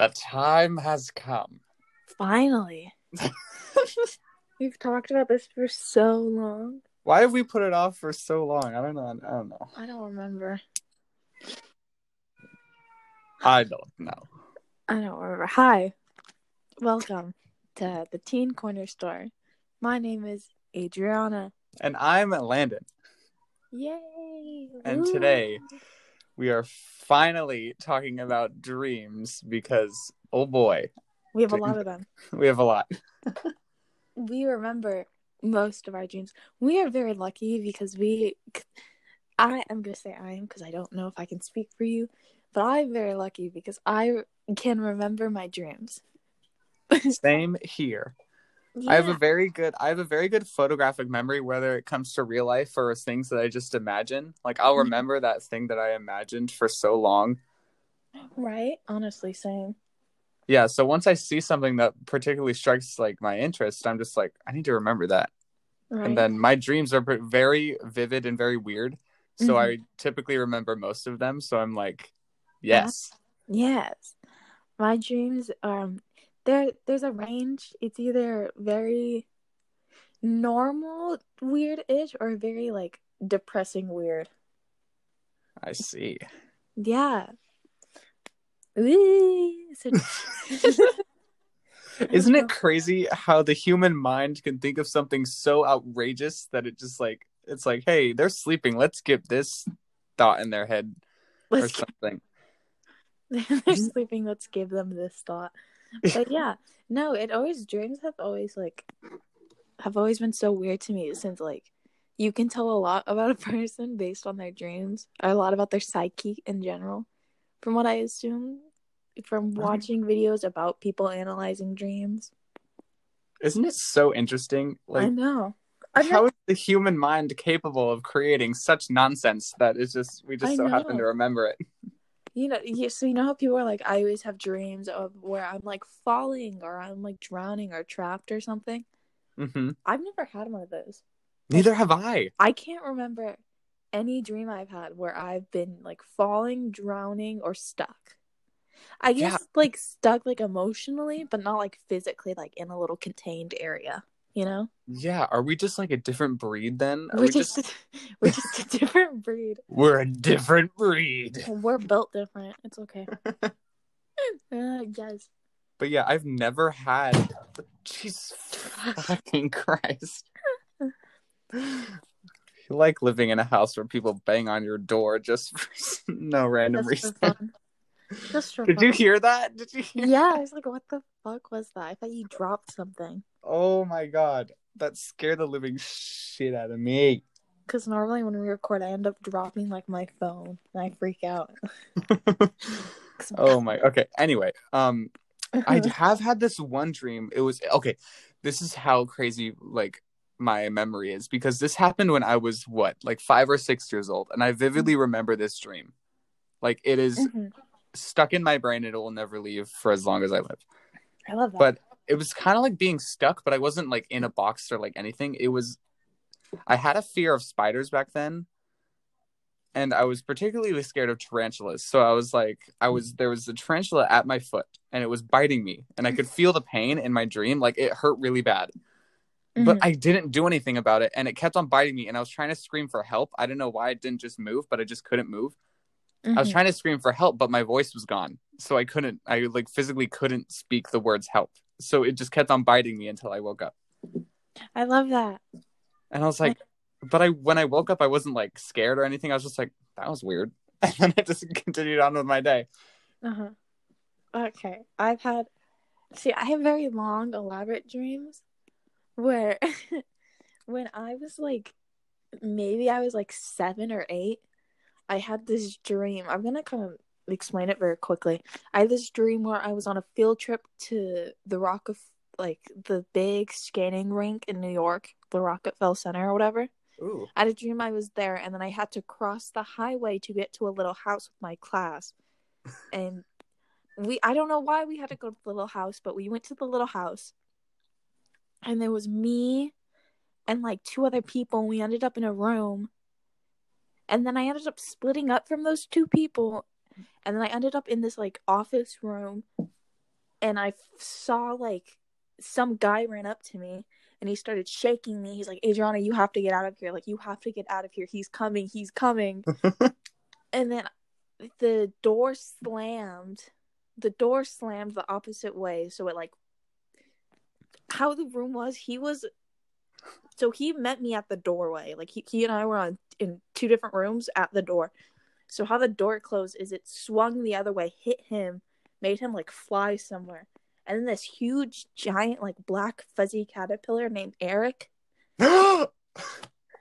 The time has come. Finally. We've talked about this for so long. Why have we put it off for so long? I don't know. I don't know. I don't remember. I don't know. I don't remember. Hi. Welcome to the Teen Corner Store. My name is Adriana. And I'm Landon. Yay! And Woo. today we are finally talking about dreams because, oh boy, we have a lot of them. we have a lot. We remember most of our dreams. We are very lucky because we. I am going to say I am because I don't know if I can speak for you, but I'm very lucky because I can remember my dreams. Same here. I have a very good I have a very good photographic memory whether it comes to real life or things that I just imagine. Like I'll Mhm. remember that thing that I imagined for so long. right. Honestly, same. Yeah, so once I see something that particularly strikes like my interest, I'm just like I need to remember that. Right. And then my dreams are very vivid and very weird. So Mhm. I typically remember most of them, so I'm like yes. Yes. My dreams um there there's a range. It's either very normal weird-ish or very like depressing weird. I see. Yeah. Ooh, so- Isn't it crazy how the human mind can think of something so outrageous that it just like it's like, hey, they're sleeping. Let's get this thought in their head or Let's something. they're mm-hmm. sleeping, let's give them this thought. But yeah, no, it always dreams have always like have always been so weird to me since like you can tell a lot about a person based on their dreams, or a lot about their psyche in general. From what I assume from mm-hmm. watching videos about people analyzing dreams. Isn't it so interesting? I Like know. I'm how is the human mind capable of creating such nonsense that it's just we just I so happen to remember it? You know, yeah, so you know how people are like, I always have dreams of where I'm like falling or I'm like drowning or trapped or something. hmm I've never had one of those. Neither have I. I can't remember any dream I've had where I've been like falling, drowning, or stuck. I guess Yeah. like stuck like emotionally, but not like physically, like in a little contained area. You know, Yeah, are we just like a different breed then? Are we're we just, we're just a different breed. we're a different breed. We're built different. It's okay. uh, yes. But yeah, I've never had. Jesus fucking Christ! You like living in a house where people bang on your door just for no random Just reason. for. Just for Did fun. you hear that? Did you hear? Yeah, I was like, what the fuck was that? I thought you dropped something. Oh my god, that scared the living shit out of me. Because normally when we record, I end up dropping like my phone and I freak out. oh my. Okay. Anyway, um, I have had this one dream. It was okay. This is how crazy like my memory is because this happened when I was what, like five or six years old, and I vividly remember this dream. Like it is Mhm. stuck in my brain. It will never leave for as long as I live. I love that. But it was kind of like being stuck, but I wasn't like in a box or like anything. It was. I had a fear of spiders back then. And I was particularly scared of tarantulas. So I was like, I was there was a tarantula at my foot and it was biting me. And I could feel the pain in my dream. Like it hurt really bad. But Mhm. I didn't do anything about it. And it kept on biting me. And I was trying to scream for help. I don't know why it didn't just move, but I just couldn't move. I was Mhm. trying to scream for help, but my voice was gone. So I couldn't I like physically couldn't speak the words help. So it just kept on biting me until I woke up. I love that. And I was like, but I when I woke up I wasn't like scared or anything. I was just like, that was weird. And then I just continued on with my day. Uh huh. Okay, I've had. See, I have very long, elaborate dreams where when I was like, maybe I was like seven or eight, I had this dream. I'm gonna kind of explain it very quickly. I had this dream where I was on a field trip to the Rock of like the big skating rink in New York, the Rockefeller Center or whatever. Ooh. I had a dream I was there, and then I had to cross the highway to get to a little house with my class. And we, I don't know why we had to go to the little house, but we went to the little house, and there was me and like two other people, and we ended up in a room. And then I ended up splitting up from those two people, and then I ended up in this like office room and I f- saw like some guy ran up to me and he started shaking me. He's like, Adriana, you have to get out of here. Like, you have to get out of here. He's coming. He's coming. and then the door slammed. The door slammed the opposite way. So it, like, how the room was, he was. So he met me at the doorway. Like, he, he and I were on in two different rooms at the door. So how the door closed is it swung the other way, hit him, made him like fly somewhere and then this huge giant like black fuzzy caterpillar named Eric. I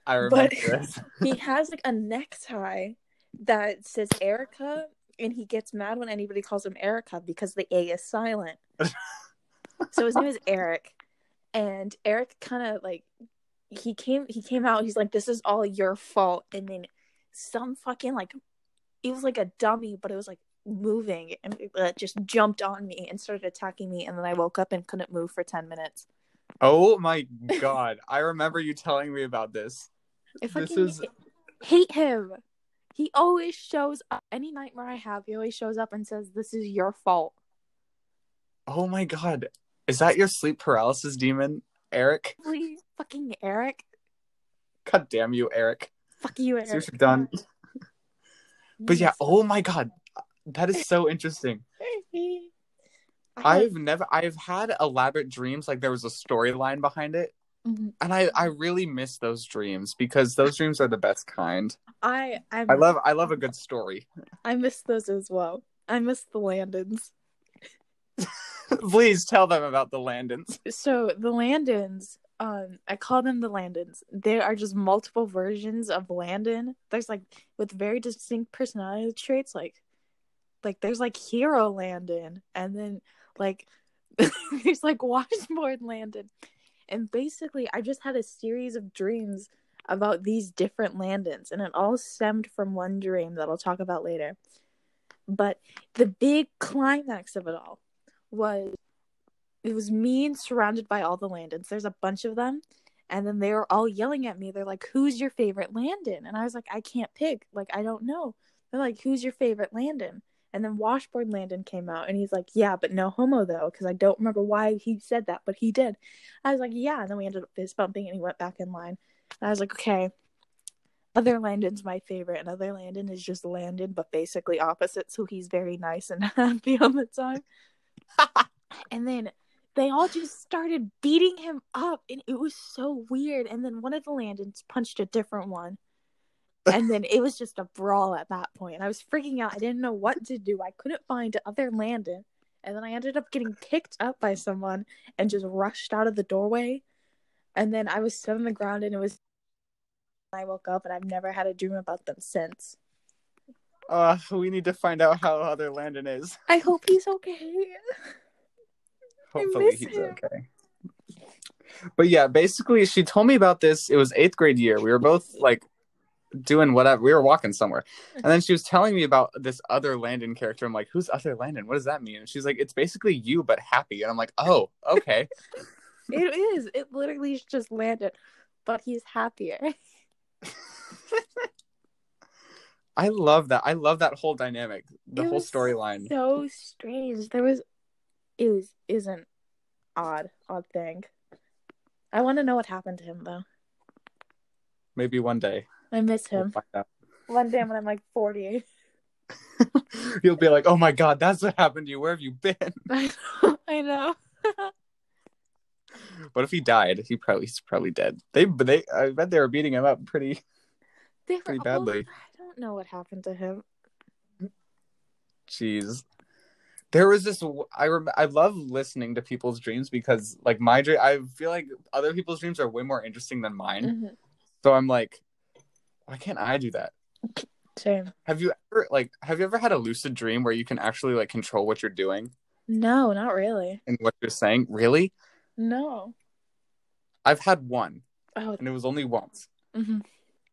remember But- this. He has like a necktie that says Erica, and he gets mad when anybody calls him Erica because the A is silent. so his name is Eric, and Eric kind of like he came he came out. He's like, "This is all your fault," and then some fucking like it was like a dummy, but it was like moving and it uh, just jumped on me and started attacking me and then i woke up and couldn't move for 10 minutes Oh my god. I remember you telling me about this. If I This is hate him he always shows up any nightmare i have he always shows up and says this is your fault Oh my god. Is that your sleep paralysis demon, Eric? Please, fucking eric God damn you, Eric. fuck you eric you've done. But yeah, oh my god. That is so interesting. I've never I've had elaborate dreams like there was a storyline behind it. Mhm. And I I really miss those dreams because those dreams are the best kind. I I, I love I love a good story. I miss those as well. I miss the Landons. Please tell them about the Landons. So the Landons, um, I call them the Landons. There are just multiple versions of Landon. There's like with very distinct personality traits, like like there's like Hero Landon, and then like there's like Washboard Landon. And basically I just had a series of dreams about these different Landons, and it all stemmed from one dream that I'll talk about later. But the big climax of it all was it was me and surrounded by all the Landons. There's a bunch of them. And then they were all yelling at me. They're like, Who's your favorite Landon? And I was like, I can't pick. Like, I don't know. They're like, Who's your favorite Landon? And then Washboard Landon came out and he's like, Yeah, but no homo though, because I don't remember why he said that, but he did. I was like, Yeah. And then we ended up fist bumping and he went back in line. And I was like, Okay. Other Landon's my favorite, and other Landon is just Landon, but basically opposite. So he's very nice and happy all the time. and then they all just started beating him up and it was so weird. And then one of the landons punched a different one. And then it was just a brawl at that point. I was freaking out. I didn't know what to do. I couldn't find other landon. And then i ended up getting picked up by someone and just rushed out of the doorway. And then i was stood on the ground and it was i woke up and i've never had a dream about them since. Uh we need to find out how other Landon is. i hope he's okay Hopefully he's him. okay. But yeah, basically she told me about this. It was eighth grade year. We were both like doing whatever. We were walking somewhere. And then she was telling me about this other Landon character. I'm like, who's other Landon? What does that mean? And she's like, it's basically you but happy. And I'm like, oh, okay. It is. It literally is just Landon, but he's happier. I love that. I love that whole dynamic. The whole storyline. So strange. There was, it was isn't odd odd thing. I want to know what happened to him though. Maybe one day. I miss We'll him. One day when I'm like forty. You'll be like, oh my god, that's what happened to you. Where have you been? I know. I know. What if he died? He probably he's probably dead. They they I bet they were beating him up pretty They were Pretty badly. I don't know what happened to him. Jeez. There was this. I rem- I love listening to people's dreams because, like, my dream. I feel like other people's dreams are way more interesting than mine. Mhm. So I'm like, why can't I do that? Same. Have you ever like Have you ever had a lucid dream where you can actually like control what you're doing No, not really. and what you're saying? Really? No. I've had one, Oh. and it was only once. mhm.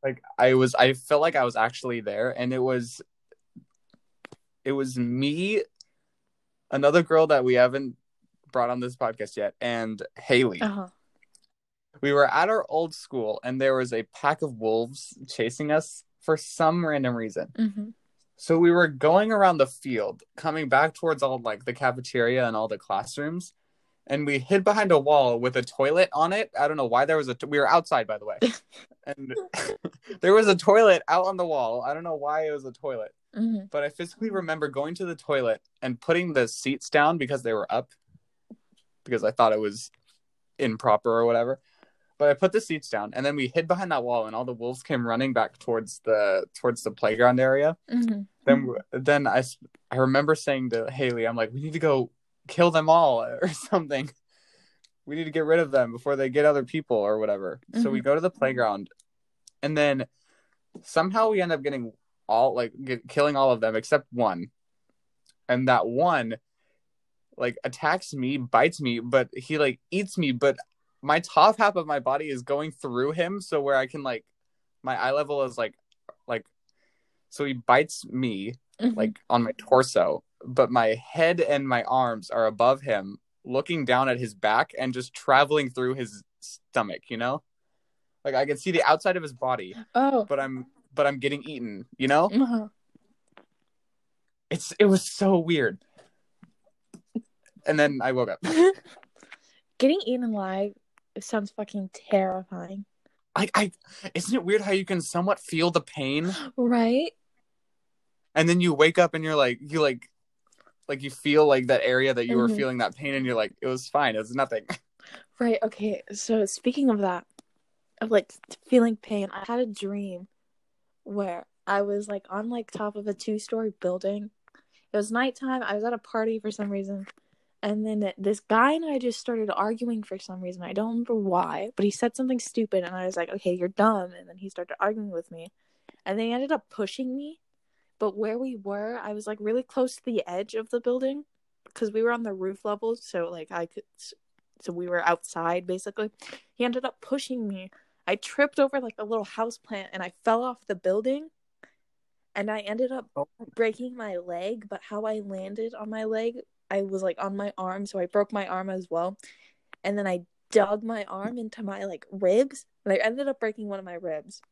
Like I was, I felt like I was actually there, and it was, it was me, another girl that we haven't brought on this podcast yet, and Haley. Uh-huh. we were at our old school and there was a pack of wolves chasing us for some random reason Mhm. So we were going around the field, coming back towards all like the cafeteria and all the classrooms, and we hid behind a wall with a toilet on it. I don't know why there was a. T- we were outside, by the way, and there was a toilet out on the wall. I don't know why it was a toilet, hmm but I physically remember going to the toilet and putting the seats down because they were up, because I thought it was improper or whatever. But I put the seats down, and then we hid behind that wall, and all the wolves came running back towards the towards the playground area. hmm Then then I remember saying to Haley, I'm like, we need to go kill them all or something. We need to get rid of them before they get other people or whatever. So we go to the playground, and then somehow we end up getting all like get, killing all of them except one, and that one like attacks me, bites me, but he like eats me, but my top half of my body is going through him, so where I can like my eye level is like like so he bites me Mhm. like on my torso, but my head and my arms are above him, looking down at his back and just traveling through his stomach, you know? Like I can see the outside of his body, oh, but I'm but I'm getting eaten, you know? uh-huh. It's it was so weird. And then I woke up. getting eaten alive sounds fucking terrifying, I I isn't it weird how you can somewhat feel the pain right? and then you wake up and you're like you like like you feel like that area that you were Mhm. feeling that pain and you're like it was fine, it was nothing. Right. Okay. So speaking of that, of like feeling pain, I had a dream where I was like on like top of a two-story building. It was nighttime. I was at a party for some reason, and then this guy and I just started arguing for some reason. I don't remember why, but he said something stupid, and I was like, "Okay, you're dumb." And then he started arguing with me, and then he ended up pushing me. But where we were, I was like really close to the edge of the building because we were on the roof level, so like I could so we were outside basically. He ended up pushing me. I tripped over like a little house plant and I fell off the building. And I ended up Oh. breaking my leg, but how I landed on my leg, I was like on my arm, so I broke my arm as well. And then I dug my arm into my like ribs, and I ended up breaking one of my ribs.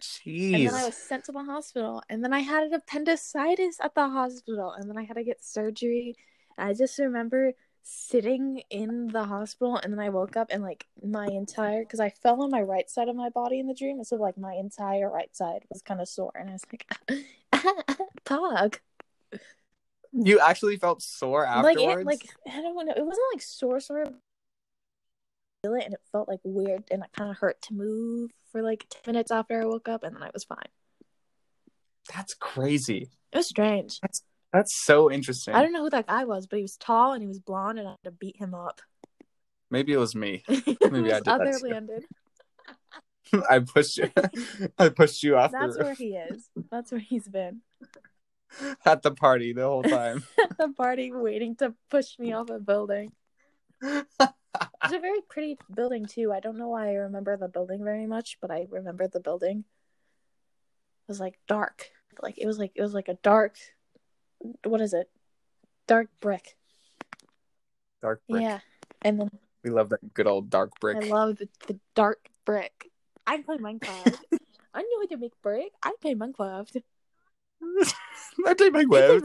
Jeez. And then I was sent to the hospital, and then I had an appendicitis at the hospital, and then I had to get surgery. I just remember sitting in the hospital, and then I woke up, and like my entire because I fell on my right side of my body in the dream, and so like my entire right side was kind of sore, and I was like, "Pog." You actually felt sore Like afterwards? it, like I don't know, it wasn't like sore, sore. Feel it, and it felt like weird, and it kind of hurt to move for like ten minutes after I woke up, and then I was fine. That's crazy. It was strange. That's so interesting. I don't know who that guy was, but he was tall and he was blonde, and I had to beat him up. Maybe it was me. Maybe was I did other too. Landon. I pushed you. I pushed you off That's where he is. That's where he's been at the party the whole time. at the party, waiting to push me off a building. It's a very pretty building too. I don't know why I remember the building very much, but I remember the building. It was like dark. Like it was like it was like a dark. What is it? Dark brick. dark brick. Yeah, and then We love that good old dark brick. I love the, the dark brick. I play Minecraft. I know how to make brick. I play Minecraft. I play my I play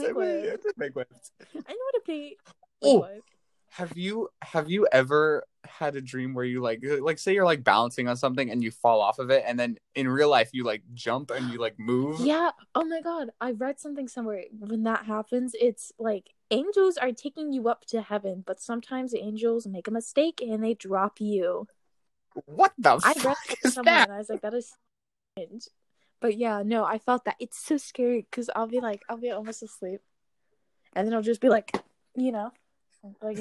Minecraft. I know how to play Oh. Have you have you ever had a dream where you like uh, like say you're like balancing on something and you fall off of it and then in real life you like jump and you like move? Yeah. Oh my god. I read something somewhere. When that happens, it's like angels are taking you up to heaven, but sometimes angels make a mistake and they drop you. What the I read is somewhere that? and I was like, that is strange. But yeah, no, I felt that. It's so scary because I'll be like, I'll be almost asleep. And then I'll just be like, you know, like,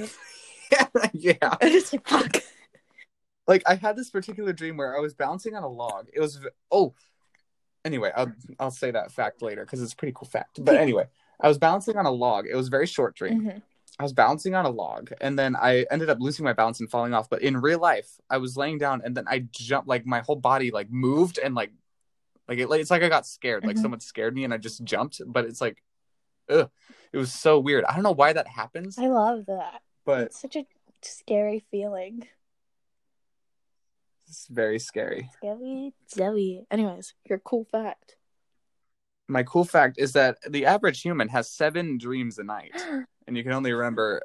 yeah. it's like, fuck. Like I had this particular dream where I was bouncing on a log. It was oh. Anyway, I'll I'll say that fact later because it's a pretty cool fact. But anyway, I was bouncing on a log. It was a very short dream. Mhm. I was bouncing on a log and then I ended up losing my balance and falling off. But in real life, I was laying down and then I jumped like my whole body like moved and like like it, it's like I got scared. Like Mhm. someone scared me and I just jumped. But it's like, ugh, it was so weird. I don't know why that happens, I love that. but It's such a scary feeling. it's very scary. Scary Zoe. Anyways, your cool fact. my cool fact is that the average human has seven dreams a night, and you can only remember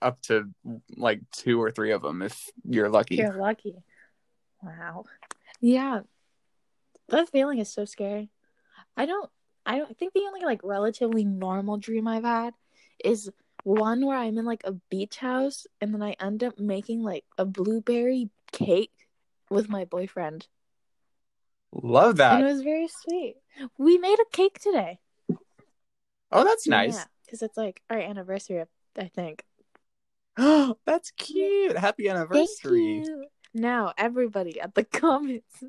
up to like two or three of them if you're lucky. You're lucky. Wow. Yeah. That feeling is so scary. I don't I don't I think the only like relatively normal dream I've had is one where I'm in like a beach house and then I end up making like a blueberry cake with my boyfriend. Love that. And it was very sweet. We made a cake today. Oh, that's nice. Yeah, because it's like our anniversary, I think. Oh, that's cute. Happy anniversary. Thank you. Now, everybody at the comments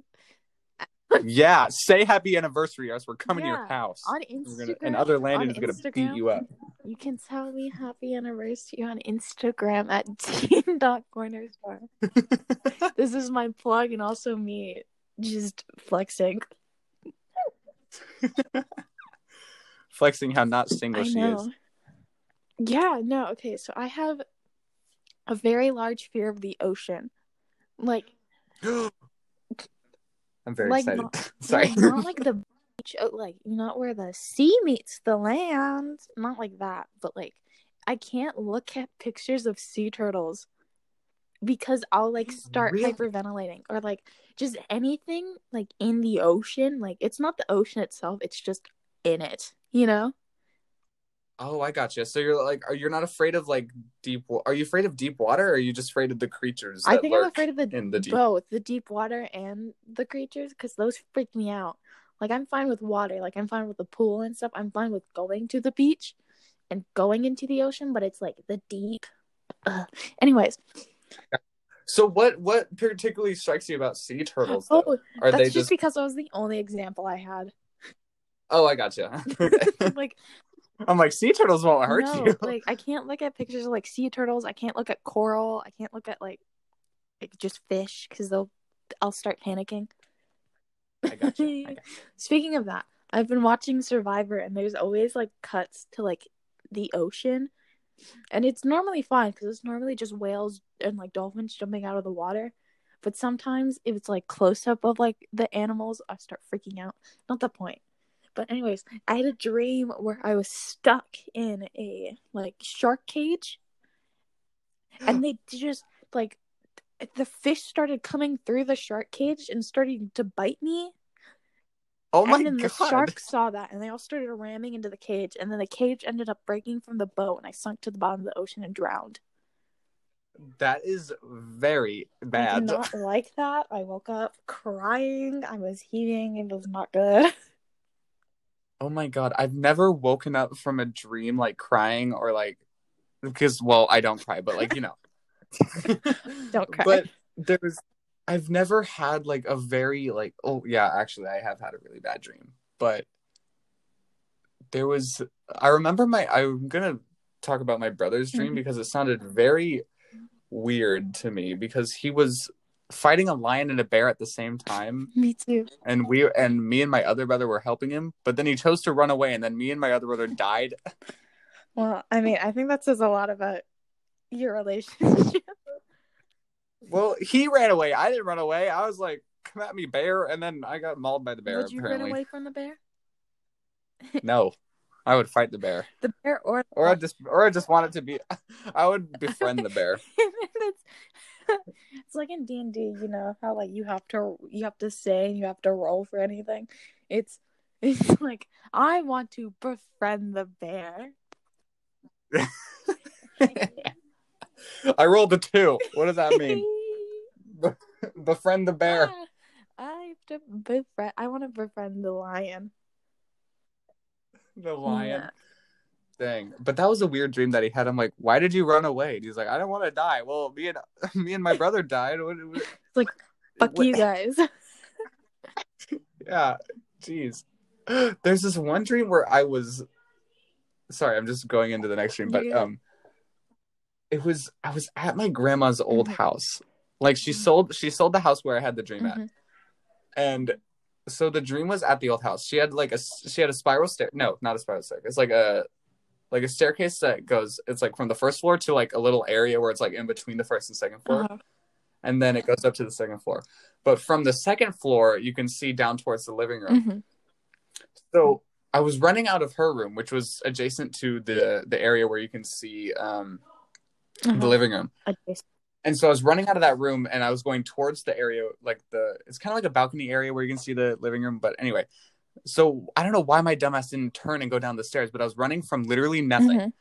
yeah, say happy anniversary as we're coming to your house. on Instagram. gonna, and other Landon on is gonna beat you up. You can tell me happy anniversary on Instagram at teen.cornerstore. this is my plug and also me just flexing. Flexing how not single she is. Yeah, no, okay, so I have a very large fear of the ocean. Like I'm very Like excited. not- Sorry. like, not like the beach, oh, like not where the sea meets the land, not like that, but like I can't look at pictures of sea turtles because I'll like start Really? hyperventilating or like just anything like in the ocean. Like it's not the ocean itself; it's just in it. You know? Oh, I gotcha. So you're like, are you're not afraid of like deep? Are you afraid of deep water? Or are you just afraid of the creatures? I think I'm afraid of the in the deep. both the deep water and the creatures because those freak me out. Like I'm fine with water, like I'm fine with the pool and stuff. I'm fine with going to the beach and going into the ocean, but it's like the deep. Ugh. Anyways, So what? What particularly strikes you about sea turtles? Though? oh, are that's they just, just? because that was the only example I had. Oh, I gotcha. like I'm like sea turtles won't hurt no, you. like I can't look at pictures of like sea turtles. I can't look at coral. I can't look at like, like just fish because they'll I'll start panicking. I gotcha. I gotcha. Speaking of that, I've been watching Survivor and there's always like cuts to like the ocean. And it's normally fine because it's normally just whales and like dolphins jumping out of the water. But sometimes if it's like close up of like the animals, I start freaking out. Not the point. But anyways, I had a dream where I was stuck in a like shark cage. And they just like the fish started coming through the shark cage and starting to bite me. Oh my and then god. the sharks saw that and they all started ramming into the cage. And then the cage ended up breaking from the boat and i sunk to the bottom of the ocean and drowned. That is very i bad. did not like that. I woke up crying. I was heaving. It was not good Oh my god, I've never woken up from a dream like crying or like because well, I don't cry, but like, you know. Don't cry. But there's I've never had like a very like oh yeah, actually I have had a really bad dream. But there was I remember my I'm going to talk about my brother's dream Mhm. because it sounded very weird to me because he was fighting a lion and a bear at the same time. Me too. And we and me and my other brother were helping him but then he chose to run away and then me and my other brother died. Well i mean i think that says a lot about your relationship. Well he ran away. I didn't run away. I was like come at me bear. And then i got mauled by the bear would you apparently. run away from the bear? No i would fight the bear. The bear or or i just or i just want it to be i would befriend the bear. That's- it's like in D and D, you know how like you have to you have to say and you have to roll for anything. It's it's like I want to befriend the bear. i rolled a two what does that mean befriend the bear Ah, I have to befriend. I want to befriend the lion. the lion Yeah. Thing. But that was a weird dream that he had. I'm like, why did you run away? And he's like, I don't want to die. Well, me and me and my brother died. It's like fuck what- you guys. Yeah, jeez. There's this one dream where I was. Sorry, I'm just going into the next dream, but um, it was I was at my grandma's old Mhm. house. Like she sold she sold the house where I had the dream at, Mhm. and so the dream was at the old house. She had like a she had a spiral stair. No, not a spiral stair. It's like a like a staircase that goes. It's like from the first floor to like a little area where it's like in between the first and second floor, Uh-huh. and then it goes up to the second floor. But from the second floor, you can see down towards the living room. Mhm. So I was running out of her room, which was adjacent to the the area where you can see um, the Uh-huh. living room. Okay. And so I was running out of that room and I was going towards the area, like the, it's kind of like a balcony area where you can see the living room. But anyway, so I don't know why my dumbass didn't turn and go down the stairs, but I was running from literally nothing. Mhm.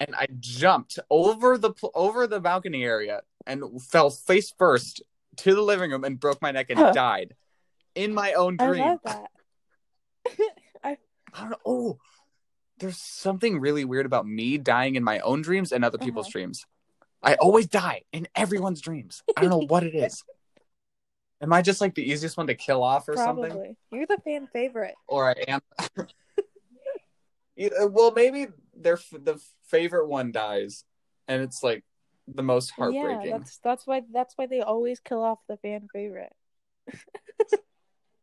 And I jumped over the, pl- over the balcony area and fell face first to the living room and broke my neck and Huh. died in my own I dream. love that. I I don't know. Oh, there's something really weird about me dying in my own dreams and other people's Uh-huh. dreams. I always die in everyone's dreams. I don't know what it is. Am I just like the easiest one to kill off or probably something? you're the fan favorite. Or I am. Well, maybe their f- the favorite one dies, and it's like the most heartbreaking. Yeah, that's that's why that's why they always kill off the fan favorite.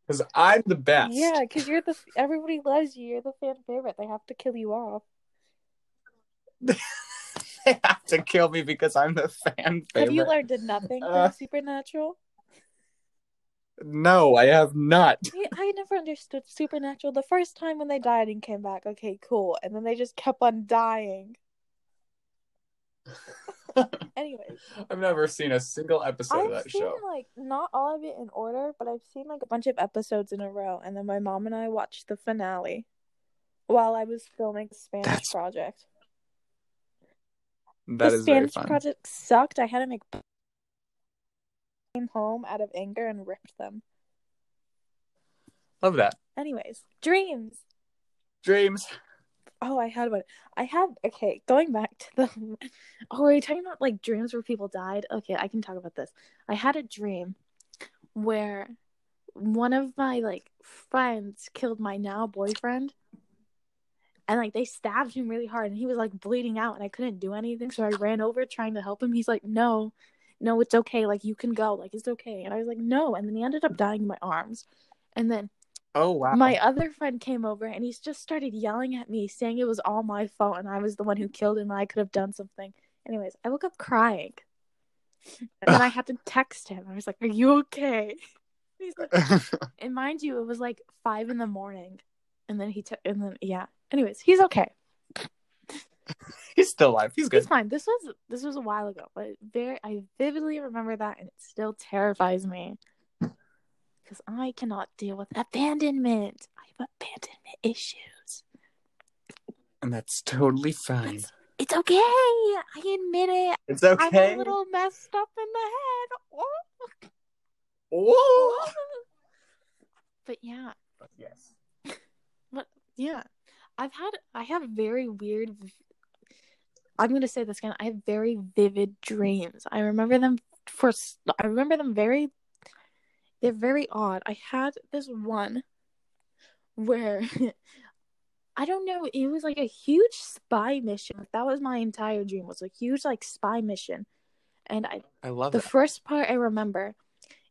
Because I'm the best. Yeah, because you're the everybody loves you. You're the fan favorite. They have to kill you off. they have to kill me because I'm the fan favorite. Have you learned nothing Uh. Supernatural? No, I have not. I never understood Supernatural. The first time when they died and came back, okay, cool, and then they just kept on dying. Anyways, I've never seen a single episode of I've that seen show. like not all of it in order, but I've seen like a bunch of episodes in a row, and then my mom and I watched the finale while I was filming Spanish That's- project. That the Spanish project sucked. I had to make came home out of anger and ripped them. Love that. Anyways, dreams. Dreams. Oh, I had one. I had okay. Going back to the. Oh, are you talking about like dreams where people died? Okay, I can talk about this. I had a dream where one of my like friends killed my now boyfriend, and like they stabbed him really hard, and he was like bleeding out, and I couldn't do anything, so I ran over trying to help him. He's like, "No, no, it's okay. Like you can go. Like it's okay." And I was like, "No," and then he ended up dying in my arms, and then Oh wow. my other friend came over and he's just started yelling at me, saying it was all my fault and I was the one who killed him and I could have done something. Anyways, I woke up crying. And then I had to text him. I was like, Are you okay? He's like, and mind you, it was like five in the morning. And then he took, and then, yeah. Anyways, he's okay. He's still alive. He's good. He's fine. This was this was a while ago, but very I vividly remember that and it still terrifies me. Because I cannot deal with abandonment. I have abandonment issues. And that's totally fine. That's- It's okay. I admit it. It's okay. I'm a little messed up in the head. Oh. Whoa. But yeah, Yes. But yeah. I've had I have very weird I'm going to say this again. I have very vivid dreams. I remember them for I remember them very they're very odd. I had this one where I don't know, it was like a huge spy mission. That was my entire dream. Was a huge like spy mission. And I I love the that. first part I remember,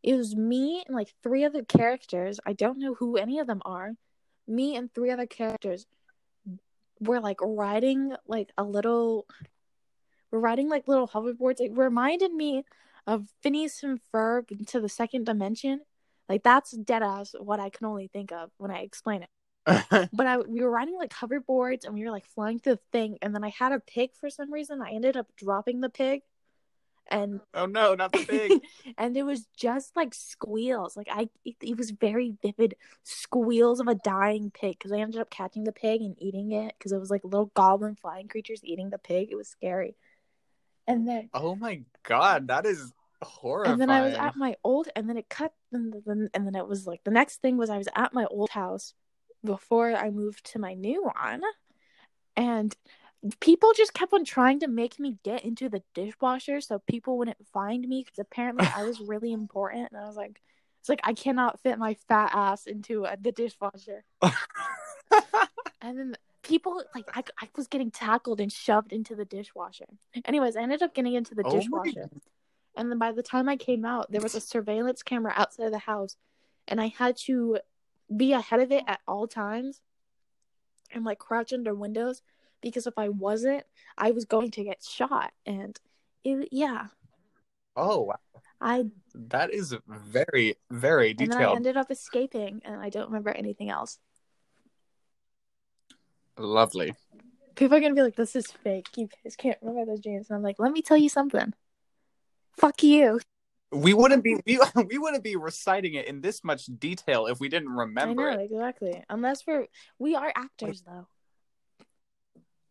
it was me and like three other characters. I don't know who any of them are. Me and three other characters were like riding like a little. We're riding like little hoverboards. It reminded me of Phineas and Ferb into the second dimension. Like that's dead ass what I can only think of when I explain it. But I we were riding like hoverboards and we were like flying through the thing. And then I had a pig for some reason. I ended up dropping the pig, and oh no, not the pig. and it was just like squeals. Like I, it, it was very vivid squeals of a dying pig because I ended up catching the pig and eating it because it was like little goblin flying creatures eating the pig. It was scary. And then oh my god, that is horrifying. and then I was at my old, and then it cut, and then and then it was like the next thing was I was at my old house before I moved to my new one, and people just kept on trying to make me get into the dishwasher so people wouldn't find me because apparently I was really important, and I was like, it's like I cannot fit my fat ass into uh, the dishwasher, and then. People like I, I was getting tackled and shoved into the dishwasher. Anyways, I ended up getting into the Oh dishwasher. And then by the time I came out, there was a surveillance camera outside of the house, and I had to be ahead of it at all times and like crouch under windows because if I wasn't, I was going to get shot. And it, yeah, oh wow. I That is very, very detailed. and I ended up escaping, and I don't remember anything else. Lovely. People are gonna be like, "This is fake. You guys can't remember those dreams." And I'm like, "Let me tell you something. Fuck you." We wouldn't be we, we wouldn't be reciting it in this much detail if we didn't remember I know it. exactly. Unless we're we are actors though.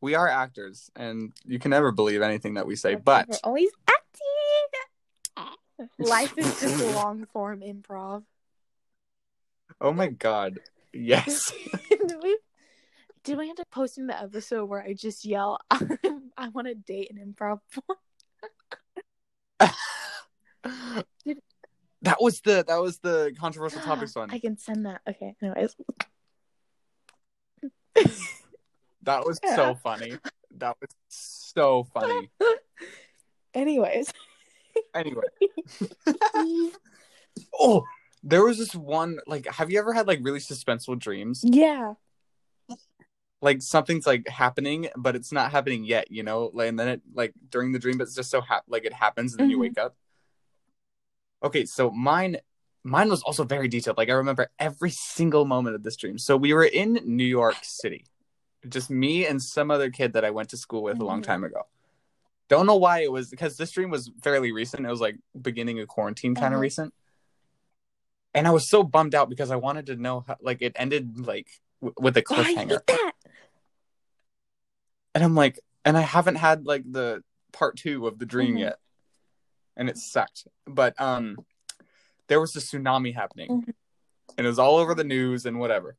We are actors, and you can never believe anything that we say. But we're always acting. Life is just long form improv. oh my god, yes. did, we, did we end up posting the episode where I just yell, "I want to date an improv"? Did- that was the that was the controversial topics one. I can send that. Okay. Anyways. That was Yeah. so funny. That was so funny. Anyways. Anyway, oh, there was this one. Like, have you ever had like really suspenseful dreams? yeah. Like something's like happening, but it's not happening yet. You know, like, and then it like during the dream, but it's just so hap- like it happens, and then you Mhm. wake up. Okay, so mine, mine was also very detailed. Like I remember every single moment of this dream. So we were in New York City, just me and some other kid that I went to school with a long Mhm. time ago. Don't know why it was because this dream was fairly recent. It was like beginning of quarantine, kind of Uh-huh. recent. And I was so bummed out because I wanted to know how, like, it ended like w- with a Oh, cliffhanger, that. and I'm like, and I haven't had like the part two of the dream Mhm. yet, and it sucked. But um, there was a tsunami happening, Mhm. and it was all over the news and whatever.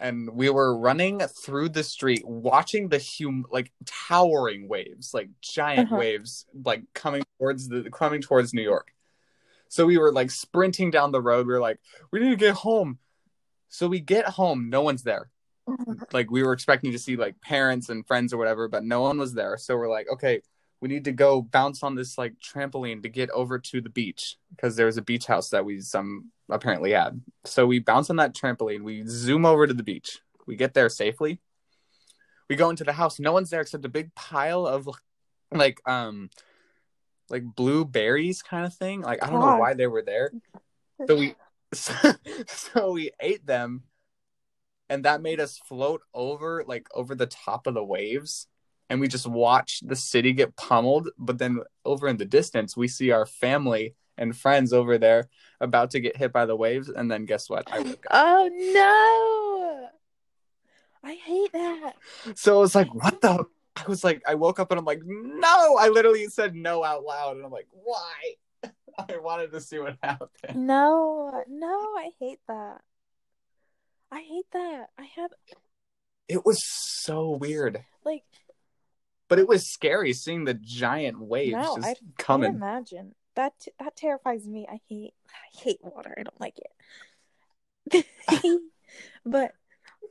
And we were running through the street, watching the hum like towering waves, like giant Uh-huh. waves, like coming towards the coming towards New York. So we were like sprinting down the road. We were like, we need to get home. So we get home, no one's there. Like we were expecting to see like parents and friends or whatever, but no one was there. So we're like, okay, we need to go bounce on this like trampoline to get over to the beach because there was a beach house that we some apparently had. So we bounce on that trampoline, we zoom over to the beach. We get there safely. We go into the house, no one's there except a big pile of like um like blueberries kind of thing. Like I don't know why they were there. So we so, so we ate them and that made us float over like over the top of the waves and we just watched the city get pummeled but then over in the distance we see our family and friends over there about to get hit by the waves and then guess what i woke up Oh no! I hate that. so it was like what the i was like i woke up and i'm like no i literally said no out loud and i'm like why i wanted to see what happened No, no, I hate that. I hate that. I have. it was so weird like but it was scary seeing the giant waves No, just I- I coming imagine that. That terrifies me. I hate. I hate water. I don't like it. but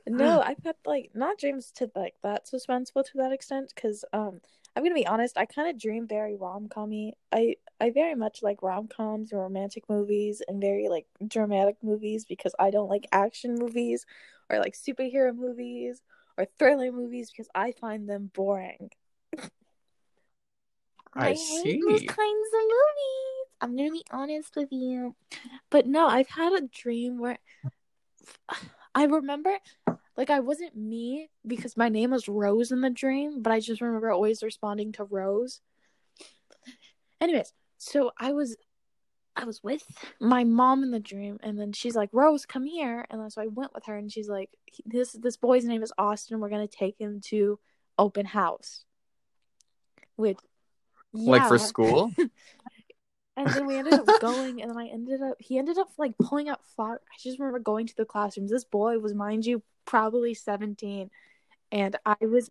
no, I've had like not dreams to like that suspenseful to that extent. Because um, I'm gonna be honest. I kind of dream very rom commy. I I very much like rom coms and romantic movies and very like dramatic movies because I don't like action movies or like superhero movies or thriller movies because I find them boring. I hate see. those kinds of movies. I'm gonna be honest with you, but no, I've had a dream where I remember, like, I wasn't me because my name was Rose in the dream, but I just remember always responding to Rose. Anyways, so I was, I was with my mom in the dream, and then she's like, "Rose, come here," and then so I went with her, and she's like, "This this boy's name is Austin. We're gonna take him to open house." With like for school And then we ended up going, and then I ended up, he ended up like pulling out flower. I just remember going to the classrooms. This boy was, mind you, probably 17. And I was,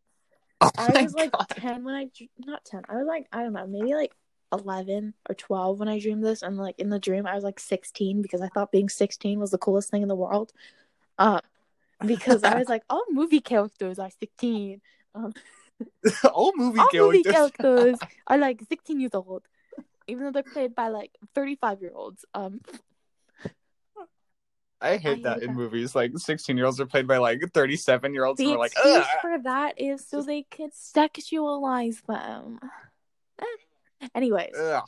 oh I was like God. 10 when I, not 10, I was like, I don't know, maybe like 11 or 12 when I dreamed this. And like in the dream, I was like 16 because I thought being 16 was the coolest thing in the world. Uh, because I was like, all movie characters are 16. Um, all movie all movie characters characters are like 16 years old, even though they're played by like 35 year olds. Um, I hate I that hate in movies. Like sixteen year olds are played by like thirty seven year olds the like, excuse Ugh! for that is so they can sexualize them. Anyways, Ugh,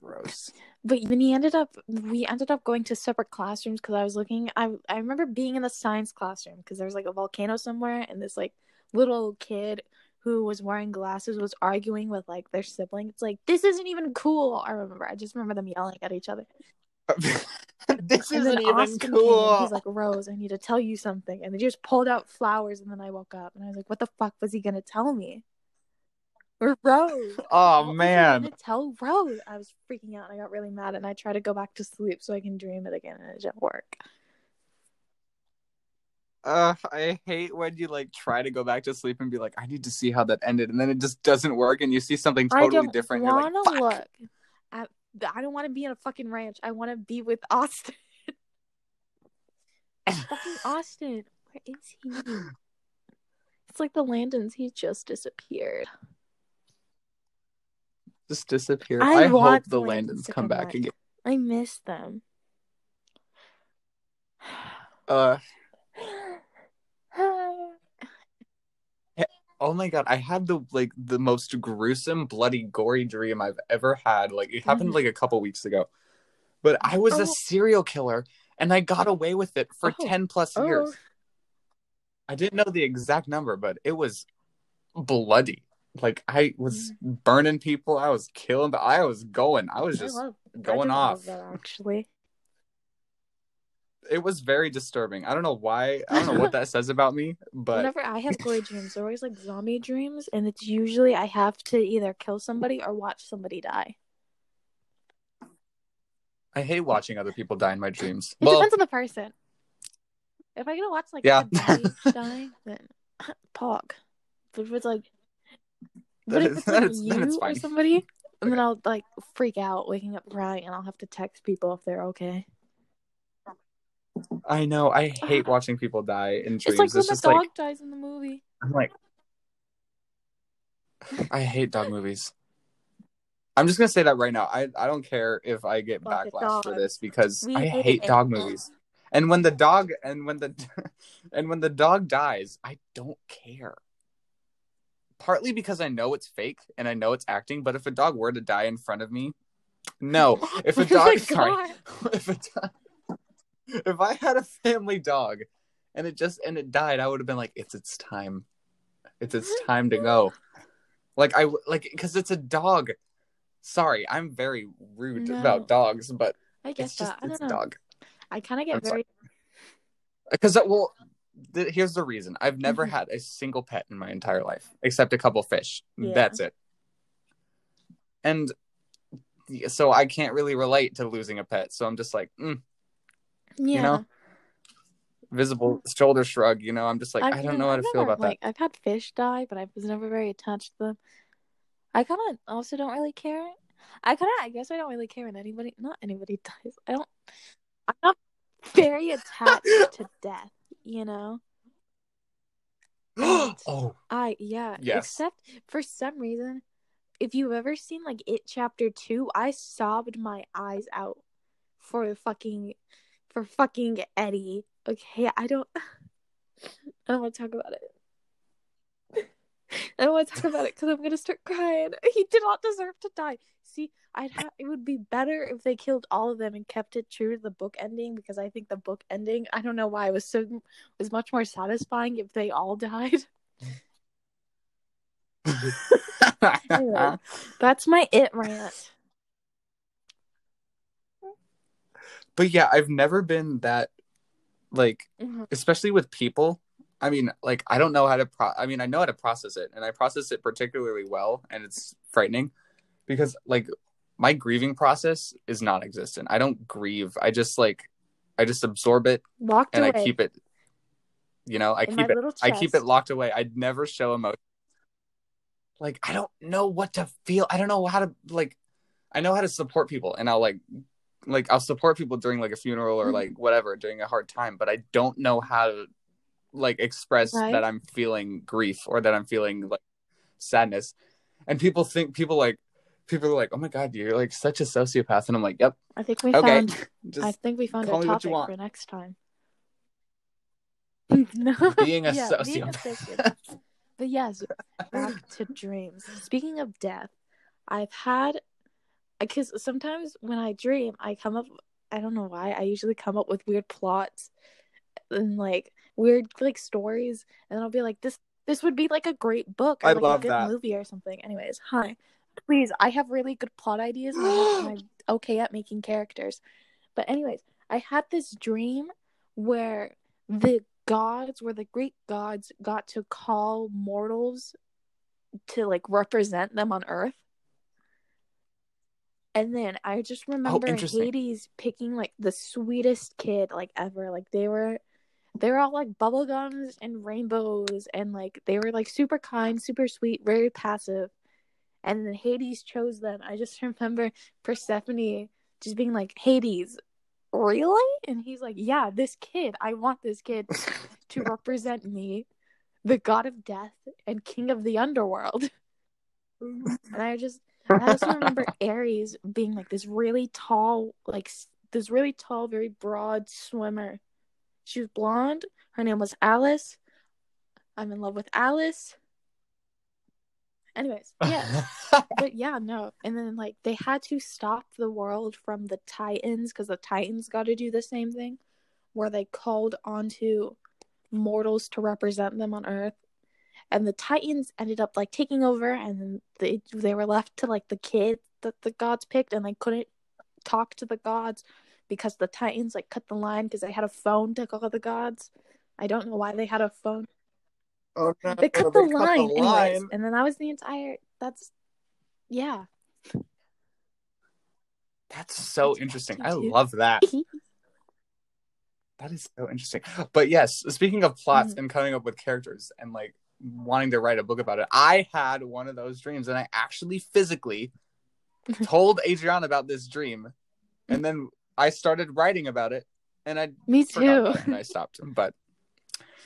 gross. but when he ended up, we ended up going to separate classrooms because I was looking. I I remember being in the science classroom because there was like a volcano somewhere, and this like little kid who was wearing glasses was arguing with like their sibling. It's like this isn't even cool. I remember. I just remember them yelling at each other. this And isn't even Austin cool. He's like, Rose, I need to tell you something. And they just pulled out flowers. And then I woke up and I was like, what the fuck was he going to tell me? Or Rose. oh What man. gonna tell Rose. I was freaking out and I got really mad. And I tried to go back to sleep so I can dream it again. And it didn't work. Uh, I hate when you like try to go back to sleep and be like, I need to see how that ended, and then it just doesn't work, and you see something totally don't different. I You're want to look at. I don't want to be in a fucking ranch. I want to be with Austin. fucking Austin. Where is he? It's like the Landons. He just disappeared. just disappeared. I I, hope the Landons Landons come come back back. again. I miss them. Uh, oh my god, I had the like the most gruesome, bloody, gory dream I've ever had. Like it happened Mhm. like a couple weeks ago, but I was Oh. a serial killer, and I got away with it for Oh. ten plus Oh. years. I didn't know the exact number, but it was bloody. Like I was burning people, I was killing, but I was going. I was just I love, going off. that actually. It was very disturbing. I don't know why. I don't know what that says about me, but Whenever I have gory dreams, they're always like zombie dreams, and it's usually I have to either kill somebody or watch somebody die. I hate watching other people die in my dreams. It Well, depends on the person. If I get to watch like Yeah. die, then pog. But if it's like, but if it's like is- you or somebody, and then I'll like freak out, waking up crying, and I'll have to text people if they're okay. I know. I hate watching people die in dreams. It's like when It's the dog like dies in the movie. I'm like I hate dog movies. I'm just gonna say that right now. I, I don't care if I get Fuck backlash for this because We I hate it. dog movies. And when the dog and when the and when the dog dies, I don't care. Partly because I know it's fake and I know it's acting, but if a dog were to die in front of me, no. If a Oh dog my sorry. If a dog, if I had a family dog and it just and it died, I would have been like, it's its time. It's its time to go. Like I like because it's a dog. Sorry, I'm very rude No. about dogs, but I guess it's just that. I it's a dog. I kind of get I'm very. Because well, th- here's the reason: I've never Mhm. had a single pet in my entire life, except a couple fish. Yeah. That's it. And so I can't really relate to losing a pet. So I'm just like, mm, Yeah. know, visible shoulder shrug. You know, I'm just like, I've I don't know how I've to feel about like, I've had fish die, but I was never very attached to them. I kind of also don't really care. I kind of, I guess I don't really care when anybody, not anybody dies. I don't, I'm not very attached to death, you know? And oh, I, yeah. Yes. Except for some reason, if you've ever seen like It Chapter 2, I sobbed my eyes out for fucking, for fucking Eddie. Okay, I don't, I don't want to talk about it. I don't want to talk about it because I'm gonna start crying. He did not deserve to die. See, I'd have it would be better if they killed all of them and kept it true to the book ending because I think the book ending, I don't know why, was so was much more satisfying if they all died. Anyway. That's my it rant. But yeah, I've never been that like Mhm. especially with people. I mean like i don't know how to pro- i mean i know how to process it and i process it particularly well and it's frightening because like my grieving process is non-existent. I don't grieve. I just like i just absorb it Locked and away. i keep it you know i in keep it i keep it locked away. I'd never show emotion. Like i don't know what to feel. I don't know how to like i know how to support people and i'll like like i'll support people during like a funeral or like mm-hmm. whatever during a hard time but i don't know how to like express Right. that i'm feeling grief or that i'm feeling like sadness and people think people like people are like oh my god you're like such a sociopath and i'm like yep I think we okay found I think we found a topic for next time. no. being a Yeah, sociopath sociopath. But yes, back to dreams. Speaking of death, I've had because sometimes when I dream, I come up. I don't know why. I usually come up with weird plots and like weird like stories, and I'll be like, "This This would be like a great book or I like love a good that. movie or something. Anyways, hi. Please, I have really good plot ideas and I'm, I'm okay at making characters. But anyways, I had this dream where the gods, where the Greek gods got to call mortals to like represent them on Earth. And then I just oh, remember interesting. Hades picking like the sweetest kid like ever. Like they were they were all like bubblegums and rainbows and like they were like super kind, super sweet, very passive. And then Hades chose them. I just remember Persephone just being like, Hades, really? And he's like, Yeah, this kid, I want this kid to represent me, the god of death and king of the underworld. And I just I also remember Ares being like this really tall, like this really tall, very broad swimmer. She was blonde. Her name was Alice. I'm in love with Alice. Anyways, yeah. but yeah, no. And then like they had to stop the world from the Titans because the Titans got to do the same thing, where they called onto mortals to represent them on Earth. And the Titans ended up like taking over, and they they were left to like the kid that the gods picked, and they couldn't talk to the gods because the Titans like cut the line because they had a phone to call the gods. I don't know why they had a phone. oh, no, They cut the they line, anyways, line. and then that was the entire. That's yeah. That's so interesting. I love that. That is so interesting. But yes, speaking of plots Mhm. and coming up with characters and like wanting to write a book about it, I had one of those dreams and I actually physically told Adriana about this dream. And then I started writing about it and I Me too. and I stopped. But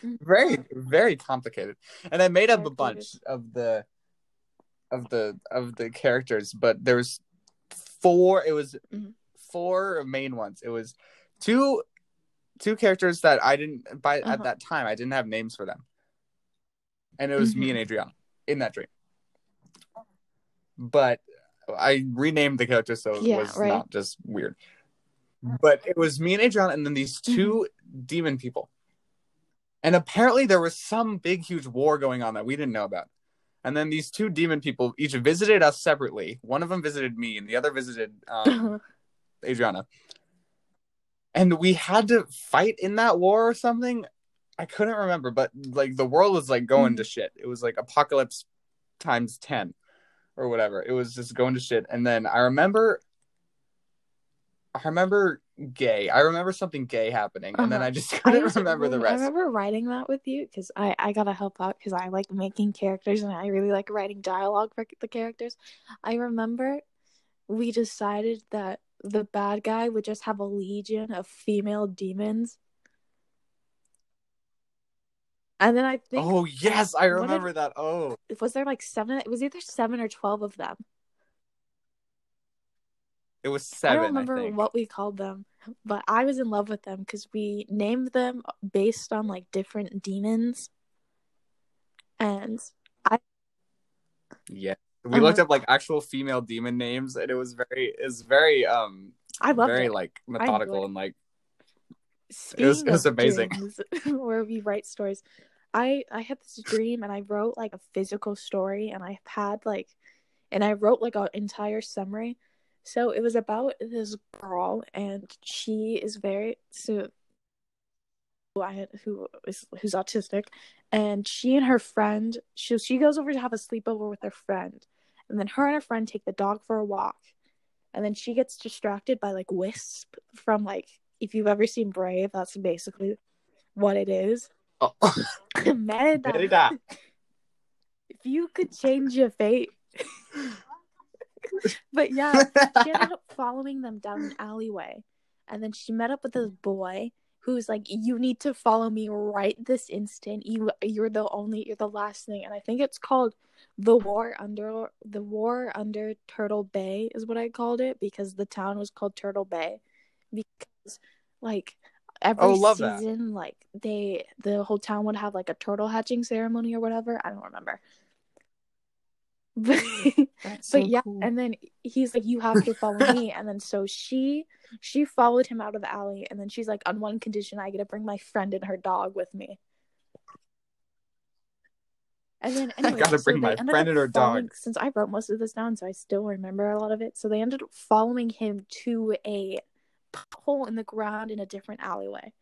very, very complicated. And I made up a bunch of the of the of the characters, but there was four it was Mhm. four main ones. It was two two characters that I didn't by Uh-huh. at that time I didn't have names for them. And it was me Mhm. and Adriana in that dream. But I renamed the characters so it Yeah, was right. not just weird. But it was me and Adriana and then these 2 demon people. And apparently there was some big huge war going on that we didn't know about. And then these two demon people each visited us separately. One of them visited me and the other visited um, Adriana. And we had to fight in that war or something. I couldn't remember, but like the world was like going to shit. It was like apocalypse times 10 or whatever. It was just going to shit. And then I remember I remember gay. I remember something gay happening and then Uh-huh. I just couldn't used- remember the rest. I remember writing that with you because I I gotta help out because I like making characters and I really like writing dialogue for the characters. I remember we decided that the bad guy would just have a legion of female demons. And then I think Oh yes, I What did- remember that. Oh, was there like seven? It was either seven or twelve of them. it was seven. I don't I, remember think. what we called them, but I was in love with them because we named them based on like different demons. And I Yeah, we looked Uh-huh. up like actual female demon names, and it was very, it was very, um, I loved very it. like methodical and like Speaking was- it was amazing. dreams, where we write stories, I I had this dream and I wrote like a physical story and I had like, and I wrote like an entire summary. So it was about this girl and she is very so. who I who is who's autistic, and she and her friend she she goes over to have a sleepover with her friend, and then her and her friend take the dog for a walk, and then she gets distracted by like Wisp from like if you've ever seen Brave, that's basically what it is. oh, Merida, Merida. if you could change your fate. but yeah, she ended up following them down an alleyway, and then she met up with this boy who's like, "You need to follow me right this instant. You you're the only you're the last thing." And I think it's called the war under the war under Turtle Bay is what I called it because the town was called Turtle Bay because like every Oh, love that. season like they the whole town would have like a turtle hatching ceremony or whatever. I don't remember. But so but yeah cool. and then he's like you have to follow me and then so she she followed him out of the alley and then she's like on one condition i get to bring my friend and her dog with me And then I gotta so bring they my friend and her dog. Since I wrote most of this down, so I still remember a lot of it. So they ended up following him to a hole in the ground in a different alleyway.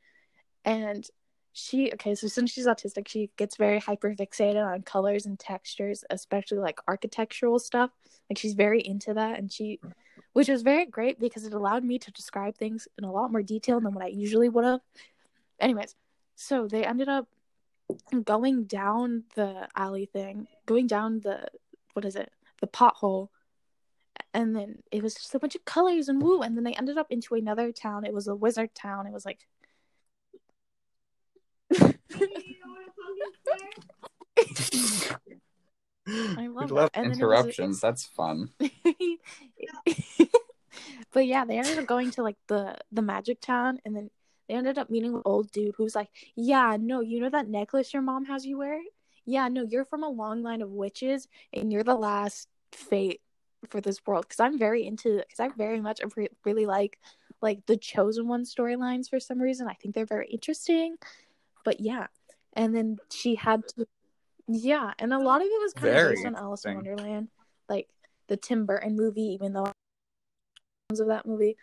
And she okay, so since she's autistic, she gets very hyper fixated on colors and textures, especially like architectural stuff. Like she's very into that and she which was very great because it allowed me to describe things in a lot more detail than what I usually would have. Anyways, so they ended up going down the alley thing, going down the what is it? The pothole. And then it was just a bunch of colors and woo. And then they ended up into another town. It was a wizard town. It was like I love love that. And then it was interruptions. That's fun. but yeah, they ended up going to like the the magic town and then they ended up meeting an old dude who was like, Yeah, no, you know that necklace your mom has you wear? Yeah, no, you're from a long line of witches and you're the last fate for this world. Because I'm very into because I very much re- really like like the chosen one storylines for some reason. I think they're very interesting. But yeah. And then she had to Yeah, and a lot of it was kind Very of based on Alice in. Wonderland. Like the Tim Burton movie, even though of that movie.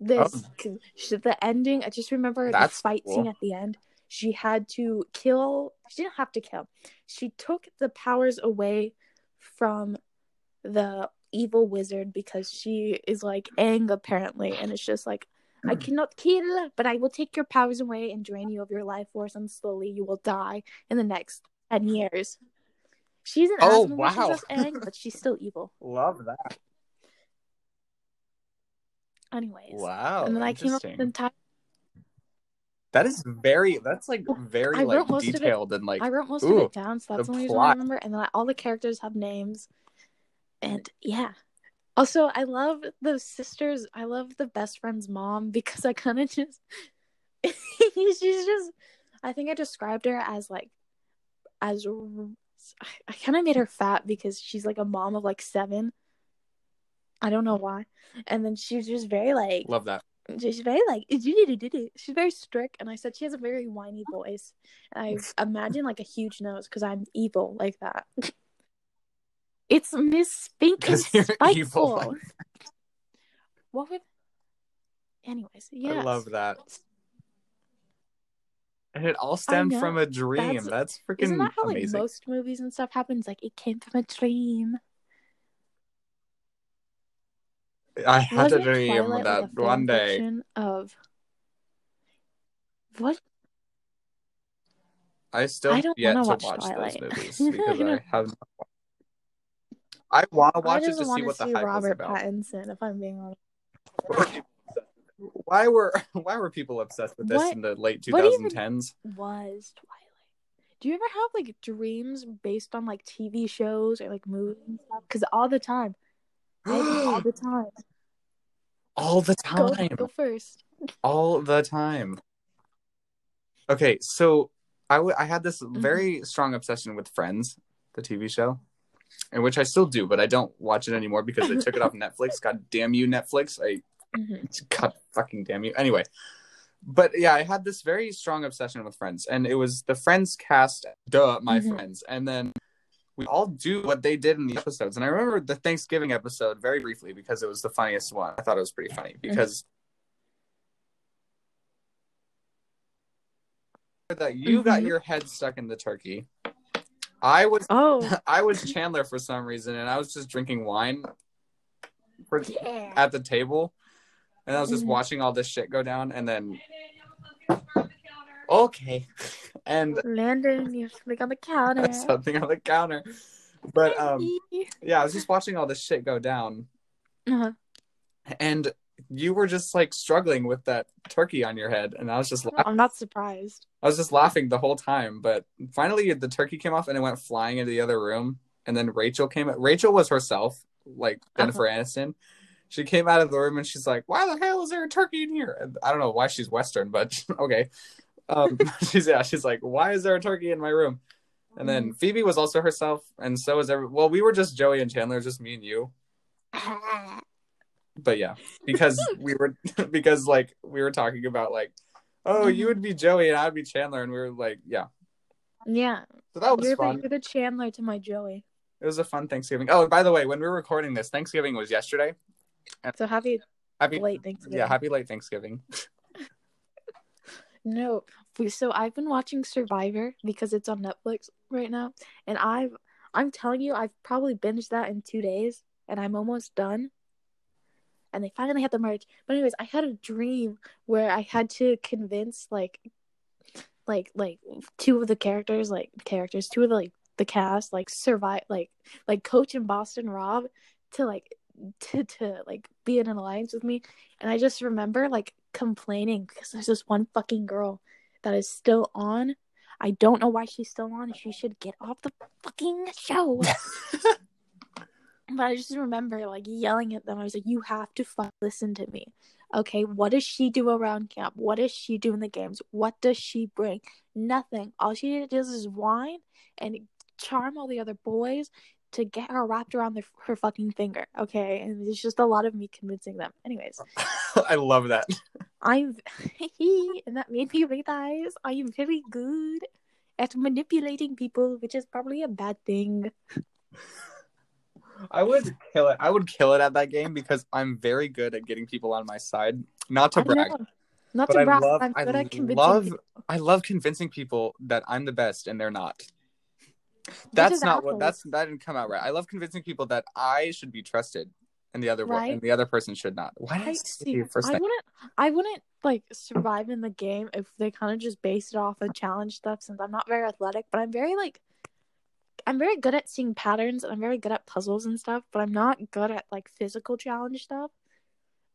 This oh. she- the ending. I just remember Oh. That's the fight cool. scene at the end. She had to kill. She didn't have to kill. She took the powers away from the evil wizard because she is like Aang apparently, and it's just like I hmm. cannot kill, but I will take your powers away and drain you of your life force, and slowly you will die in the next ten years. She's an Oh, wow. as Aang, but she's still evil. Love that. Anyways, Wow. and then I came up with the entire. That is very. That's like very like detailed and like. I wrote most of it down, so that's the only reason I remember. And then I, all the characters have names, and yeah. Also, I love the sisters. I love the best friend's mom because I kind of just. she's just. I think I described her as like, as. I, I kind of made her fat because she's like a mom of like seven. I don't know why, and then she was just very like Love that. she's very like she's very strict and i said she has a very whiny voice and i imagine like a huge nose because i'm evil like that it's miss spink you're evil what would anyways yeah I love that. And it all stemmed from a dream. That's- That's, freaking isn't that how like amazing. most movies and stuff happens like it came from a dream I had a Wasn't dream Twilight, that like, a one day. of what I still I don't yet wanna watch watch those movies because I. I have. not watched- I want to watch it to see what the hype robert was about. pattinson if i'm being honest Why were why were people obsessed with this What- in the late what even- 2010s? was Twilight. Do you ever have like dreams based on like TV shows or like movies and stuff? Because all the time, I have them all the time. all the time. go first. all the time. Okay, so I w- I had this Mm-hmm. very strong obsession with Friends, the TV show, in which I still do, but I don't watch it anymore because they took it off Netflix. God damn you, Netflix! I Mhm. God fucking damn you. Anyway, but yeah, I had this very strong obsession with Friends, and it was the Friends cast, duh, my Mhm. friends, and then we all do what they did in the episodes. And I remember the Thanksgiving episode very briefly because it was the funniest one. I thought it was pretty funny because that you got Mhm. your head stuck in the turkey. I was Oh, I was Chandler for some reason, and I was just drinking wine for, yeah. at the table, and I was just Mhm. watching all this shit go down, and then okay, and Landon, you have something on the counter. something on the counter, but um, yeah, I was just watching all this shit go down, Uh-huh. and you were just like struggling with that turkey on your head, and I was just laughing. I'm not surprised. I was just laughing the whole time, but finally the turkey came off and it went flying into the other room. And then Rachel came. Rachel was herself, like Jennifer Aniston. She came out of the room and she's like, "Why the hell is there a turkey in here?" And I don't know why she's Western, but okay. Um, she's yeah, she's like, "Why is there a turkey in my room?" And then Phoebe was also herself, and so was every. Well, we were just Joey and Chandler, just me and you. But yeah, because we were because like we were talking about like, oh, you mm-hmm. would be Joey and I'd be Chandler, and we were like, yeah. Yeah. So that was You're fun. you're the Chandler to my Joey. It was a fun Thanksgiving. Oh, by the way, when we were recording this, Thanksgiving was yesterday. So happy Happy late Thanksgiving. Yeah, happy late Thanksgiving. No, so I've been watching Survivor because it's on Netflix right now, and I've I'm telling you, I've probably binged that in two days, and I'm almost done. And they finally had the merge. But anyways, I had a dream where I had to convince like, like like two of the characters, like characters, two of the like the cast, like survive, like like Coach and Boston Rob, to like to to like be in an alliance with me. And I just remember like complaining because there's this one fucking girl that is still on. I don't know why she's still on. She should get off the fucking show. but I just remember like yelling at them. I was like, "You have to fuck listen to me, okay? What does she do around camp? What does she do in the games? What does she bring? Nothing. All she does is whine and charm all the other boys to get her wrapped around her fucking finger, okay? And it's just a lot of me convincing them. Anyways, I love that. I'm he, and that made me realize I am very good at manipulating people, which is probably a bad thing. I would kill it. I would kill it at that game because I'm very good at getting people on my side. Not to I brag, know. Not to I brag, love. I'm I good at convincing love. people, I love convincing people that I'm the best and they're not. That's not what. That's that didn't come out right. I love convincing people that I should be trusted and the other one Right. and the other person should not. Why did I, I see. first I thing? wouldn't. I wouldn't like survive in the game if they kind of just based it off of challenge stuff. Since I'm not very athletic, but I'm very like, I'm very good at seeing patterns and I'm very good at puzzles and stuff. But I'm not good at like physical challenge stuff.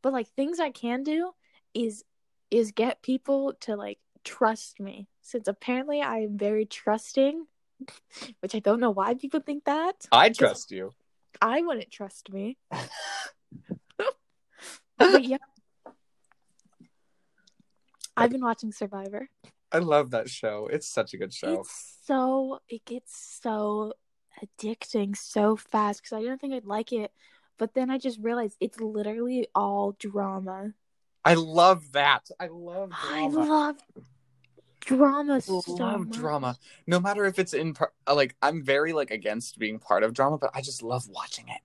But like things I can do is is get people to like trust me. Since apparently I am very trusting, which I don't know why people think that. I trust you. I wouldn't trust me. but yeah. I've been watching Survivor. I love that show. It's such a good show. It's so it gets so addicting so fast because I didn't think I'd like it, but then I just realized it's literally all drama. I love that. I love I love drama I so love much. drama. No matter if it's in par- uh, like I'm very like against being part of drama, but I just love watching it.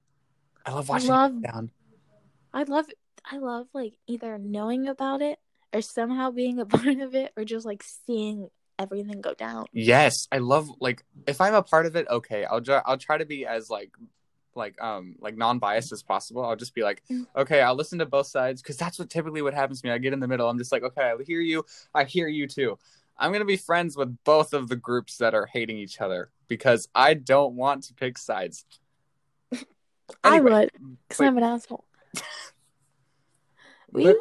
I love watching love- it down. I love I love like either knowing about it or somehow being a part of it or just like seeing everything go down. Yes, I love like if I'm a part of it, okay, I'll try I'll try to be as like like um like non-biased as possible. I'll just be like, Mm. okay, I'll listen to both sides cuz that's what typically what happens to me. I get in the middle. I'm just like, okay, I hear you. I hear you too. I'm going to be friends with both of the groups that are hating each other because I don't want to pick sides. I would because I'm an asshole. but- Wee.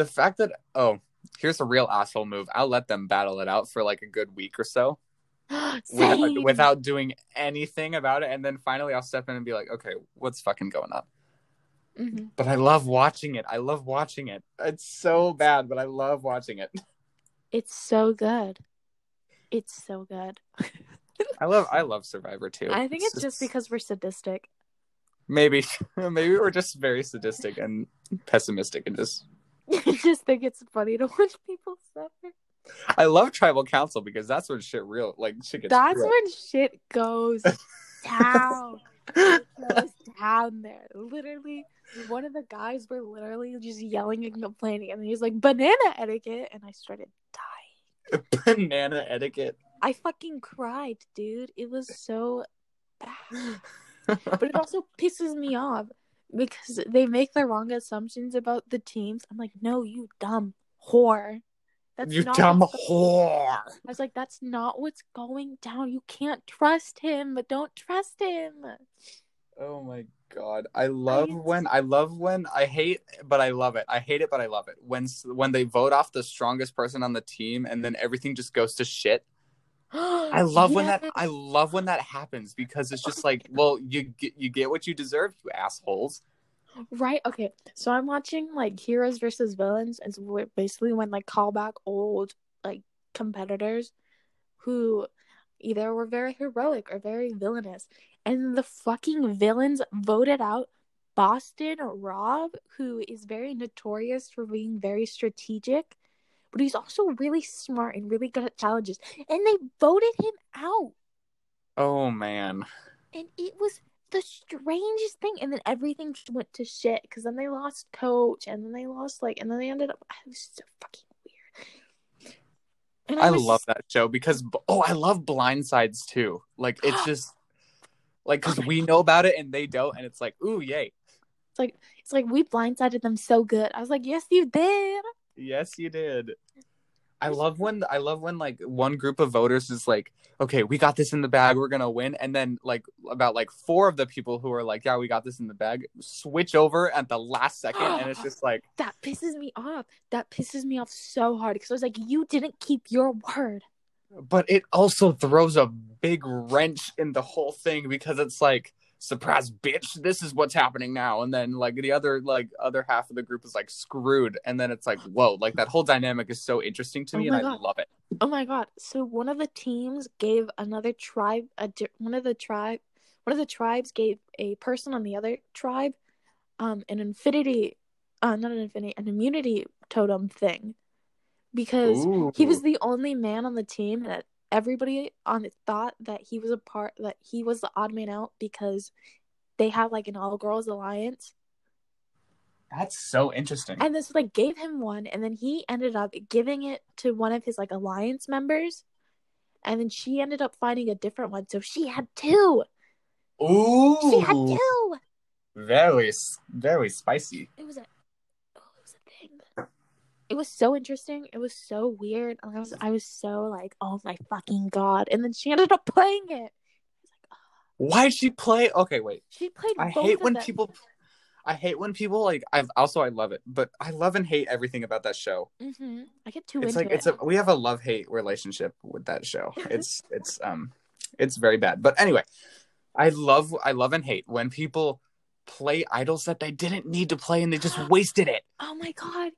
The fact that oh here's a real asshole move. I'll let them battle it out for like a good week or so. Without, without doing anything about it. And then finally i'll step in and be like okay what's fucking going on? Mhm. but i love watching it. I love watching it. It's so bad but i love watching it. It's so good. It's so good. i love i love survivor too. I think it's just because we're sadistic. maybe maybe we're just very sadistic and pessimistic and just I just think it's funny to watch people suffer. i love tribal council because that's when shit real like shit gets That's real. when shit goes down. It goes down there. Literally, one of the guys were literally just yelling and complaining, and he's like, "Banana etiquette," and I started dying. banana etiquette I fucking cried, dude. It was so bad. but it also pisses me off because they make the wrong assumptions about the teams. I'm like, no, you dumb whore. That's you not dumb whore I was like, that's not what's going down. You can't trust him, but don't trust him. Oh my god. I love I- when I love when I hate but I love it. I hate it but I love it. When when they vote off the strongest person on the team and then everything just goes to shit. I love when that I love when that happens because it's just like, well, you get you get what you deserve, you assholes. Right. Okay. So I'm watching like heroes versus villains, and so basically when like call back old like competitors who either were very heroic or very villainous, and the fucking villains voted out Boston Rob, who is very notorious for being very strategic, but he's also really smart and really good at challenges. And they voted him out. Oh man. And it was the strangest thing. And then everything just went to shit because then they lost coach and then they lost like and then they ended up it was so fucking weird. And I was- love that show because oh, I love Blindsides too. Like it's just like because oh we know about it and they don't, and it's like ooh yay, It's like it's like we blindsided them so good. I was like, yes, you did. Yes you did. I love when I love when like one group of voters is like, okay, we got this in the bag, we're gonna win, and then like about like four of the people who are like, yeah, we got this in the bag, switch over at the last second, and it's just like, That pisses me off. That pisses me off so hard because I was like, you didn't keep your word. but it also throws a big wrench in the whole thing because it's like surprise bitch this is what's happening now. And then like the other like other half of the group is like screwed. And then it's like whoa like that whole dynamic is so interesting to Oh me my and i love it. Oh my god! So one of the teams gave another tribe a di- one of the tribe one of the tribes gave a person on the other tribe um an infinity uh not an infinity an immunity totem thing. Because he was the only man on the team that everybody on it thought that he was a part that he was the odd man out because they have like an all girls alliance. That's so interesting. And this like gave him one and then he ended up giving it to one of his like alliance members and then she ended up finding a different one. So she had two. Ooh, she had two. Very very spicy. It was a oh, it was a thing it was so interesting. It was so weird. I was i was so like oh my fucking god. And then she ended up playing it. Why did she play? Okay wait. She played i hate when them. people i hate when people like i've also i love it but i love and hate everything about that show. Hmm i get too it's into like it it's a we have a love hate relationship with that show. It's it's um it's very bad. But anyway i love i love and hate when people play idols that they didn't need to play and they just wasted it. Oh my god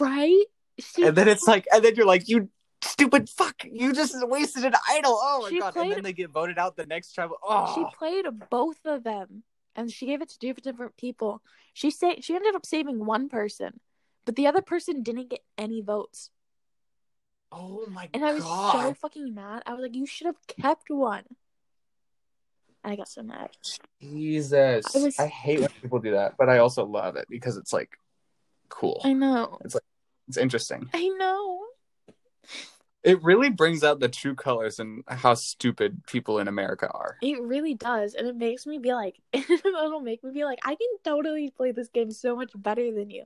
right? She and then it's like and then you're like you stupid fuck you just wasted an idol. Oh my She god. And then they get voted out the next time oh. she played both of them and she gave it to two different people. She say she ended up saving one person but the other person didn't get any votes. Oh my god. and i was god. so fucking mad. I was like you should have kept one and i got so mad. Jesus. I was- i hate when people do that but i also love it because it's like cool. I know. It's like it's interesting. I know. It really brings out the true colors and how stupid people in America are. it really does and it makes me be like it'll make me be like i can totally play this game so much better than you.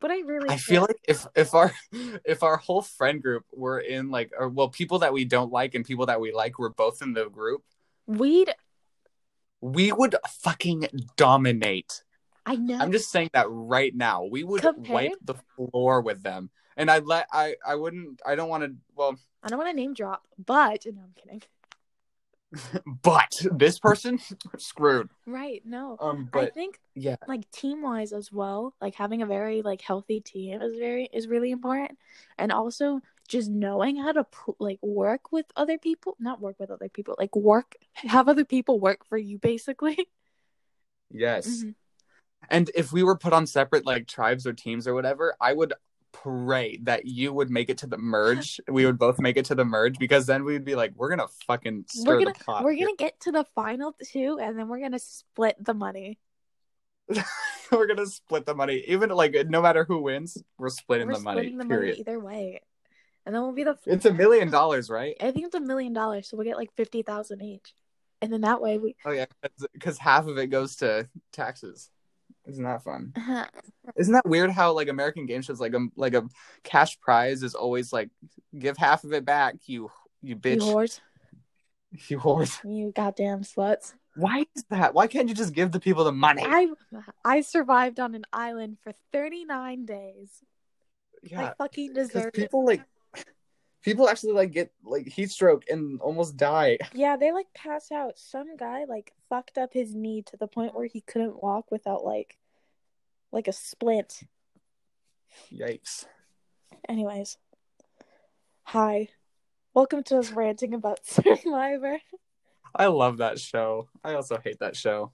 But i really I feel like if if our if our whole friend group were in like or well people that we don't like and people that we like were both in the group, we'd we would fucking dominate. i know I'm just saying that right now. We would Compared- wipe the floor with them. And I'd let I I wouldn't I don't want to well i don't want to name drop but no i'm kidding but this person screwed. right no Um but i think yeah. like team wise as well like having a very like healthy team is very is really important and also just knowing how to like work with other people not work with other people like work have other people work for you basically Yes. Mhm. And if we were put on separate like tribes or teams or whatever, I would pray that you would make it to the merge. we would both make it to the merge because then we'd be like, we're gonna fucking stir we're gonna the pot. we're gonna get to the final two and then we're gonna split the money we're gonna split the money. Even like no matter who wins, we're splitting we're the money. splitting the period. money either way and then we'll be the It's a million dollars, right? i think it's a million dollars so we'll get like 50000 each and then that way we Oh yeah, because half of it goes to taxes. Isn't that fun? Isn't that weird? How like American game shows like a like a cash prize is always like give half of it back, you you bitch, You whores you whores. you goddamn sluts Why is that? Why can't you just give the people the money? I I survived on an island for 39 days. yeah, I fucking deserve it. people like people actually like get like heat stroke and almost die. Yeah, they like pass out. Some guy like fucked up his knee to the point where he couldn't walk without like like a splint. Yikes! Anyways. Hi. Welcome to us ranting about Survivor. I love that show. I also hate that show.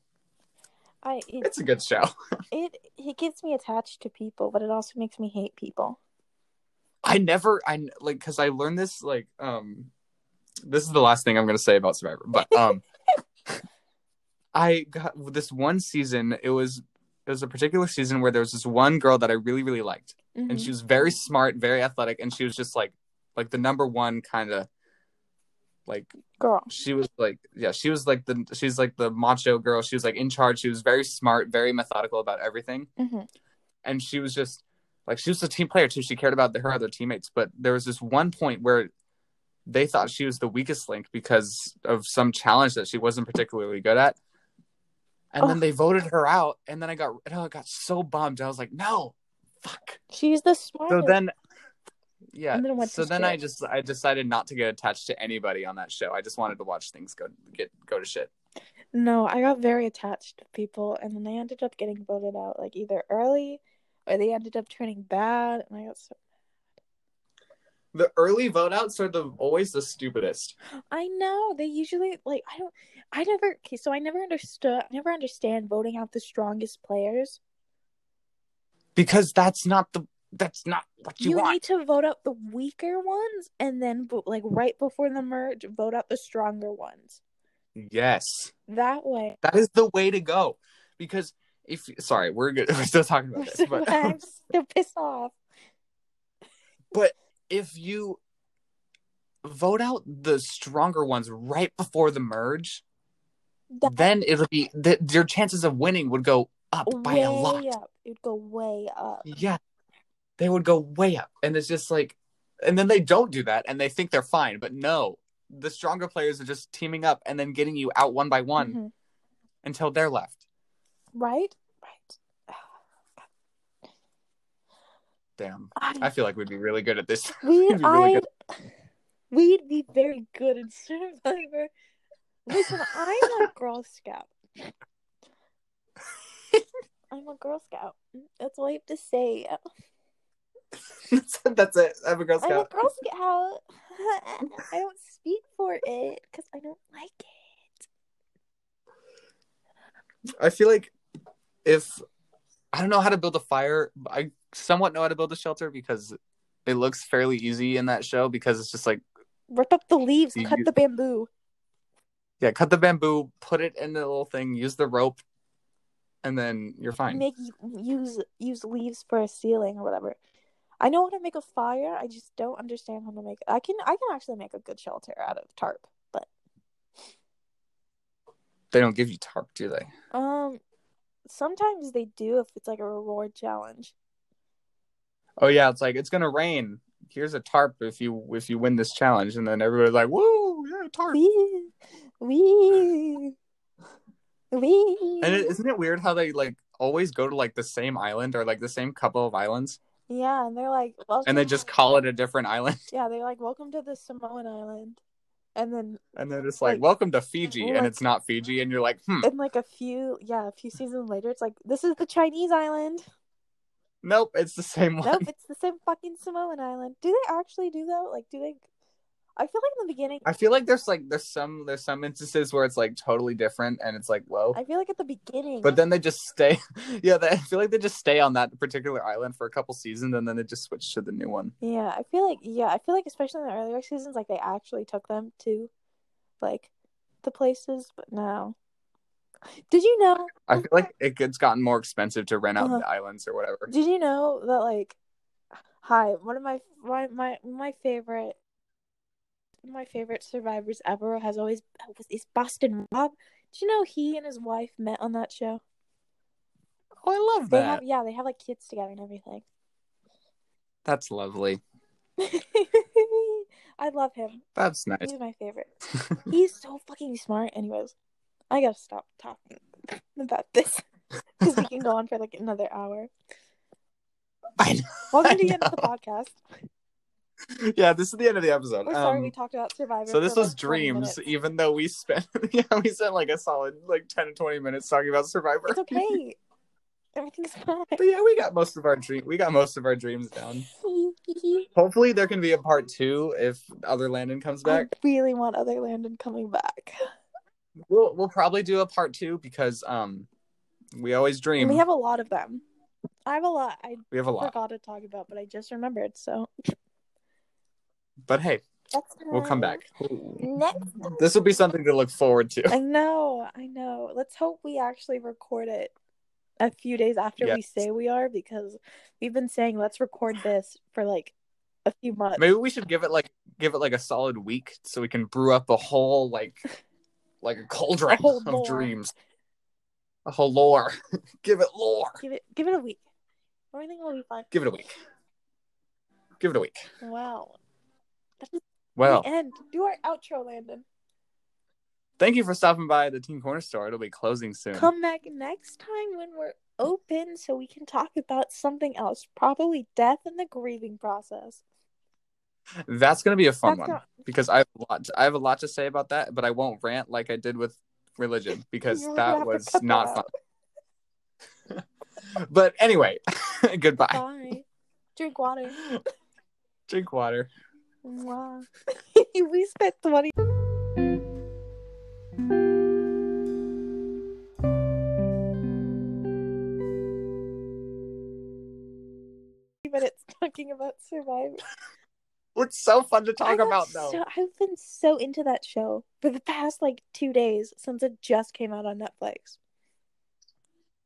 I it, It's a good show. it it gets me attached to people, but it also makes me hate people. I never I like because I learned this like um this is the last thing I'm gonna say about Survivor, but um I got this one season. It was it was a particular season where there was this one girl that I really really liked, and Mhm. she was very smart, very athletic, and she was just like like the number one kind of like Girl. she was like yeah she was like the she's like the macho girl she was like in charge she was very smart very methodical about everything hmm and she was just like she was a team player too. She cared about the, her other teammates. But there was this one point where they thought she was the weakest link because of some challenge that she wasn't particularly good at. And then they voted her out and then i got and i got so bummed. I was like no fuck. She's the smartest. so then yeah. And then so then do? i just i decided not to get attached to anybody on that show. I just wanted to watch things go get go to shit. No, I got very attached to people, and then they ended up getting voted out like either early or they ended up turning bad, and I got so. the early vote outs are the always the stupidest I know they usually like I don't. I never. Okay, so I never understood. I never understand voting out the strongest players. because that's not the that's not what you, You, want need to vote out the weaker ones, and then like right before the merge, vote out the stronger ones. yes That way, that is the way to go because if sorry we're good we're still talking about this but I'm still pissed off. but if you vote out the stronger ones right before the merge That then it'll be the, your chances of winning would go up by a lot up. It'd go way up. yeah they would go way up and it's just like and then they don't do that and they think they're fine but no the stronger players are just teaming up and then getting you out one by one Mhm. until they're left Right? Right. damn I, i feel like we'd be really good at this we, we'd be really I'd, we'd be very good in Survivor. Listen, I'm a Girl Scout. I'm a Girl Scout. That's all I have to say. that's, that's it i'm a girl Scout. I'm a Girl Scout. I don't speak for it because I don't like it. I feel like if I don't know how to build a fire, I somewhat know how to build a shelter because it looks fairly easy in that show because it's just like Rip up the leaves, You cut the bamboo. yeah, cut the bamboo, put it in the little thing, use the rope, and then you're fine. Make use use leaves for a ceiling or whatever. I know how to make a fire. I just don't understand how to make. I can I can actually make a good shelter out of tarp, but They don't give you tarp, do they? um, sometimes they do if it's like a reward challenge. Oh yeah, it's like it's gonna rain. Here's a tarp if you if you win this challenge, and then everybody's like, "Woo, yeah, tarp!" Wee wee wee. And it, isn't it weird how they like always go to like the same island or like the same couple of islands, yeah, and they're like, well, and they just call it a different island, yeah, they're like, welcome to the Samoan island, and then and they're just like, Like- "Welcome to Fiji," and it's not Fiji, and you're like, "Hmm." in like a few yeah a few seasons later, it's like this is the Chinese island. Nope, it's the same one. Nope, it's the same fucking Samoan island. Do they actually do that? Like, do they? I feel like in the beginning, I feel like there's like there's some there's some instances where it's like totally different and it's like whoa, I feel like at the beginning, but then they just stay. Yeah, they, I feel like they just stay on that particular island for a couple seasons and then they just switch to the new one. yeah, I feel like yeah, I feel like especially in the earlier seasons, like they actually took them to, like, the places. But now, did you know? I feel like it gets gotten more expensive to rent out Uh-huh. the islands or whatever. Did you know that like, hi, one of my my my, my favorite. My favorite survivors ever has always is Boston Rob. Did you know he and his wife met on that show? Oh, I love They that. have yeah, they have like kids together and everything. That's lovely. I love him. That's nice. He's my favorite. He's so fucking smart. Anyways, I gotta stop talking about this because we can go on for like another hour. I know. Welcome I to the end of the podcast. Yeah, this is the end of the episode. We're sorry Um, we talked about Survivor. so this was like, dreams, even though we spent yeah we spent like a solid like ten to twenty minutes talking about Survivor. It's okay. Everything's fine. But yeah, we got most of our dream. We got most of our dreams down. Hopefully, there can be a part two if Other Landon comes I back. really want Other Landon coming back. We'll we'll probably do a part two because um we always dream. We have a lot of them. I have a lot. I we have a lot. forgot to talk about, but I just remembered. So But hey, we'll come back. Next This will be something to look forward to. I know, I know. Let's hope we actually record it a few days after we say we are because we've been saying let's record this for like a few months. Maybe we should give it like give it like a solid week so we can brew up a whole like like a cauldron A of lore. dreams. A whole lore. give it lore. Give it give it a week. I think Everything will be fine. Give it a week. Give it a week. Wow. Well, the end. Do our outro, Landon. thank you for stopping by the Teen Corner Store. It'll be closing soon. Come back next time when we're open so we can talk about something else. Probably death and the grieving process. That's gonna be a fun That's one because I have a lot. I have a lot to say about that, but I won't rant like I did with religion because that was not out. fun. but anyway, goodbye. Bye. Drink water. Drink water. Wow. we spent 20 minutes talking about Survivor. It's so fun to talk got about though. So, I've been so into that show for the past like two days since it just came out on Netflix.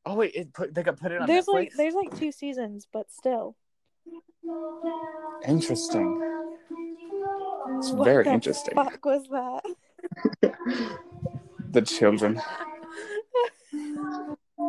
Oh wait, it put they got put it on There's Netflix. like there's like two seasons, but still. Interesting. It's what very interesting. fuck was that? the children.